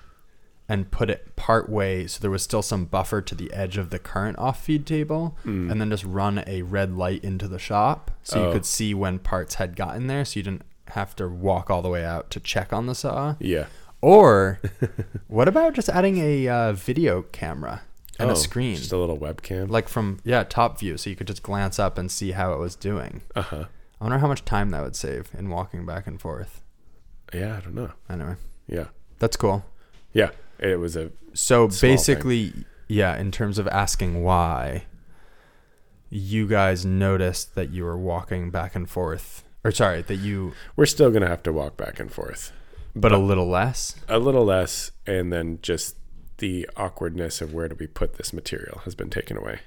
and put it part way so there was still some buffer to the edge of the current off feed table, Mm. and then just run a red light into the shop so you Oh. could see when parts had gotten there, so you didn't have to walk all the way out to check on the saw. Yeah, Or what about just adding a uh, video camera and Oh, a screen? just a little webcam. like from yeah top view so you could just glance up and see how it was doing Uh huh. I wonder how much time that would save in walking back and forth. Yeah, I don't know. Anyway, Yeah, that's cool. yeah. It was a So basically, yeah, in terms of asking why, you guys noticed that you were walking back and forth, or sorry, that you, we're still gonna have to walk back and forth but a little less. a little less, and then just the awkwardness of where do we put this material has been taken away,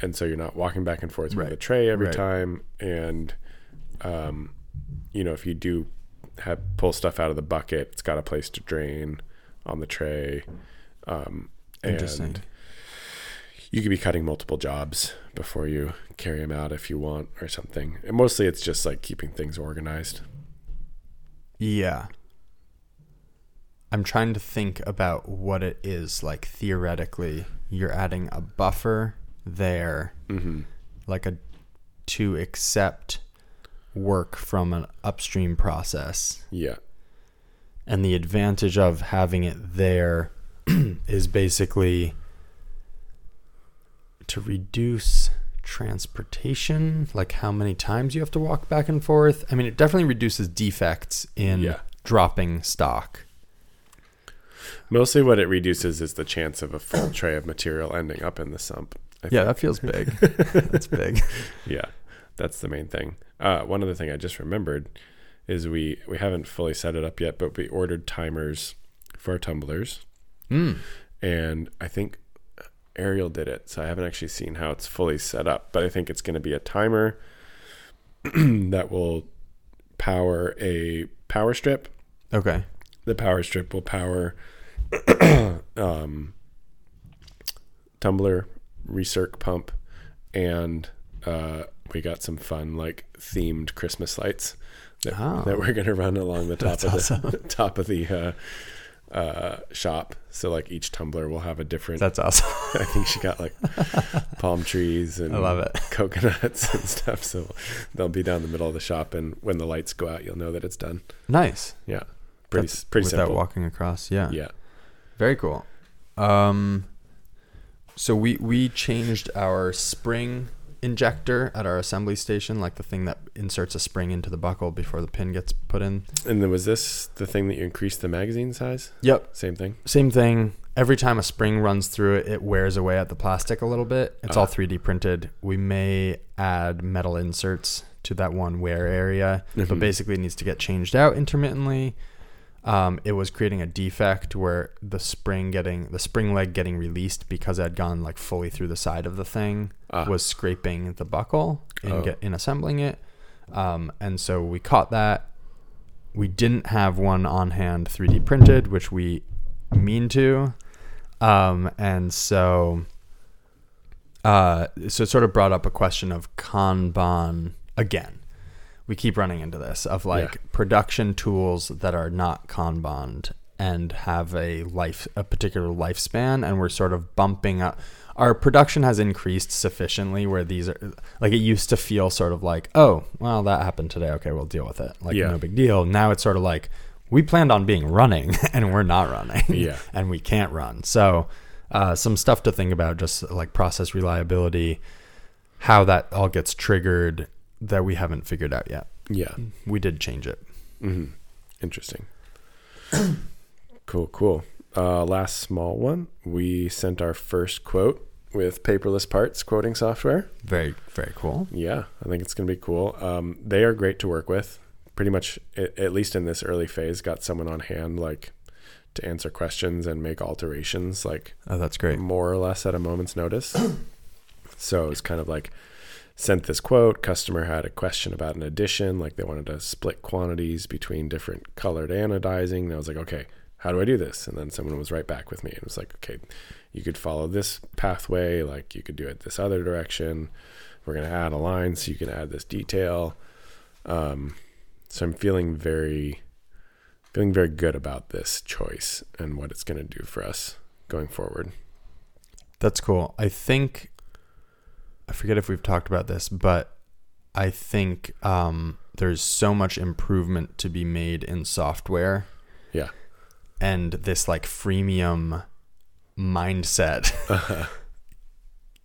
and so you're not walking back and forth with Right. the tray every Right. time, and um, you know if you do have pull stuff out of the bucket, it's got a place to drain on the tray. Um, Interesting. And you could be cutting multiple jobs before you carry them out if you want or something. And mostly it's just like keeping things organized. Yeah. I'm trying to think about what it is like theoretically. You're adding a buffer there, Mm-hmm. like a to accept work from an upstream process. Yeah. And the advantage of having it there is basically to reduce transportation, like how many times you have to walk back and forth. I mean, it definitely reduces defects in Yeah. dropping stock. Mostly what it reduces is the chance of a full tray of material ending up in the sump. I Yeah, that feels big. That's big. Yeah, that's the main thing. Uh, one other thing I just remembered is we we haven't fully set it up yet, but we ordered timers for our tumblers, Mm. and I think Ariel did it, so I haven't actually seen how it's fully set up. But I think it's going to be a timer that will power a power strip. Okay. The power strip will power um, tumbler, recirc pump, and uh, we got some fun like themed Christmas lights that, Oh. that we're gonna run along the top That's of the top of the uh, uh, shop. So like each tumbler will have a different. That's awesome. I think she got like palm trees and I love it. coconuts and stuff. So they'll be down the middle of the shop, and when the lights go out, you'll know that it's done. Nice. Yeah, pretty That's pretty without simple. walking across. Yeah. Yeah. Very cool. Um, so we we changed our spring injector at our assembly station, like the thing that inserts a spring into the buckle before the pin gets put in. And then was this the thing that you increased the magazine size? Yep. Same thing. Same thing. Every time a spring runs through it, it wears away at the plastic a little bit. It's all Ah. 3D printed. We may add metal inserts to that one wear area, but Mhm. basically it needs to get changed out intermittently. Um, it was creating a defect where the spring getting the spring leg getting released because it had gone like fully through the side of the thing Ah. was scraping the buckle in Oh. get in assembling it. Um, and so we caught that. We didn't have one on hand 3D printed, which we mean to. Um, and so, uh, so it sort of brought up a question of Kanban again. We keep running into this of like Yeah. production tools that are not Kanban and have a life, a particular lifespan, and we're sort of bumping up. Our production has increased sufficiently where these are like it used to feel sort of like, oh, well, that happened today. Okay, we'll deal with it. Like Yeah. no big deal. Now it's sort of like we planned on being running and we're not running Yeah. and we can't run. So, uh, some stuff to think about, just like process reliability, how that all gets triggered that we haven't figured out yet. Yeah. We did change it. hmm Interesting. cool, cool. Uh, last small one. We sent our first quote with paperless parts quoting software. Very, very cool. Yeah, I think it's going to be cool. Um, they are great to work with. Pretty much, at least in this early phase, got someone on hand like to answer questions and make alterations, like Oh, that's great. more or less at a moment's notice. so it's kind of like sent this quote. Customer had a question about an addition, like they wanted to split quantities between different colored anodizing. And I was like, okay, how do I do this? And then someone was right back with me and was like, okay, you could follow this pathway, like you could do it this other direction. We're gonna add a line so you can add this detail. Um, so I'm feeling very feeling very good about this choice and what it's gonna do for us going forward. That's cool. I think I forget if we've talked about this, but I think um, there's so much improvement to be made in software. Yeah. And this like freemium mindset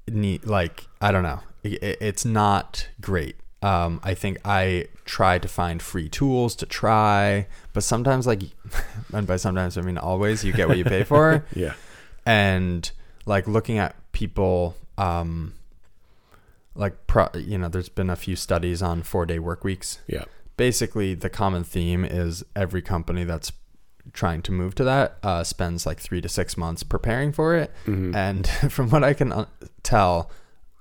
need like I don't know. It, it's not great. Um, I think I try to find free tools to try, but sometimes like, and by sometimes I mean always, you get what you pay for Yeah. and like looking at people um like pro, you know there's been a few studies on 4 day work weeks Yeah. basically the common theme is every company that's trying to move to that uh, spends like 3 to 6 months preparing for it Mhm. and from what i can uh, tell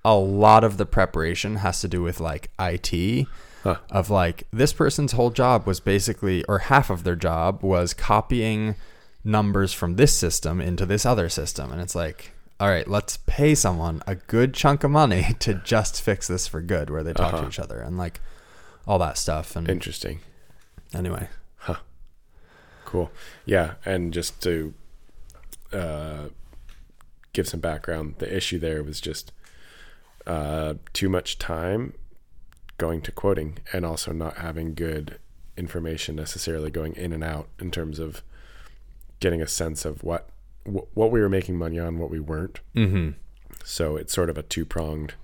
a lot of the preparation has to do with like IT Huh. of like this person's whole job was basically or half of their job was copying numbers from this system into this other system and it's like all right let's pay someone a good chunk of money to just fix this for good where they talk to Uh-huh. each other and like all that stuff and Interesting. anyway Cool. Yeah, and just to uh, give some background, the issue there was just uh, too much time going to quoting and also not having good information necessarily going in and out in terms of getting a sense of what wh- what we were making money on, what we weren't. Mm-hmm. So it's sort of a two pronged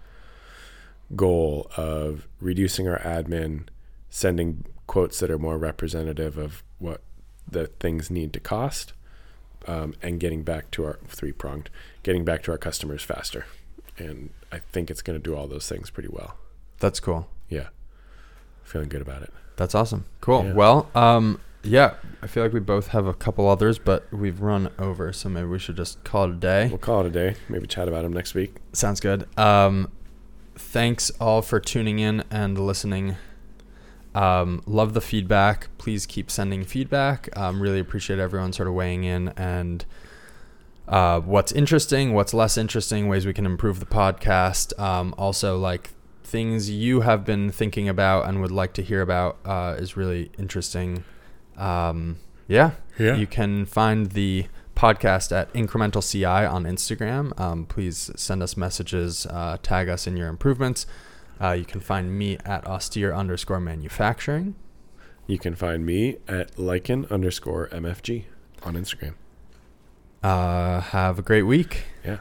goal of reducing our admin, sending quotes that are more representative of what the things need to cost, um, and getting back to our three pronged, getting back to our customers faster. And I think it's going to do all those things pretty well. That's cool. Yeah. Feeling good about it. That's awesome. Cool. Yeah. Well, um, yeah, I feel like we both have a couple others, but we've run over, so maybe we should just call it a day. We'll call it a day. Maybe chat about them next week. Sounds good. Um, thanks all for tuning in and listening. Um, love the feedback. Please keep sending feedback. Um, really appreciate everyone sort of weighing in and uh, what's interesting, what's less interesting, ways we can improve the podcast. Um, also, like things you have been thinking about and would like to hear about uh, is really interesting. Um, yeah, Yeah. you can find the podcast at Incremental CI on Instagram. Um, please send us messages, uh, tag us in your improvements. Uh, you can find me at austere underscore manufacturing. You can find me at lichen underscore MFG on Instagram. Uh, have a great week. Yeah.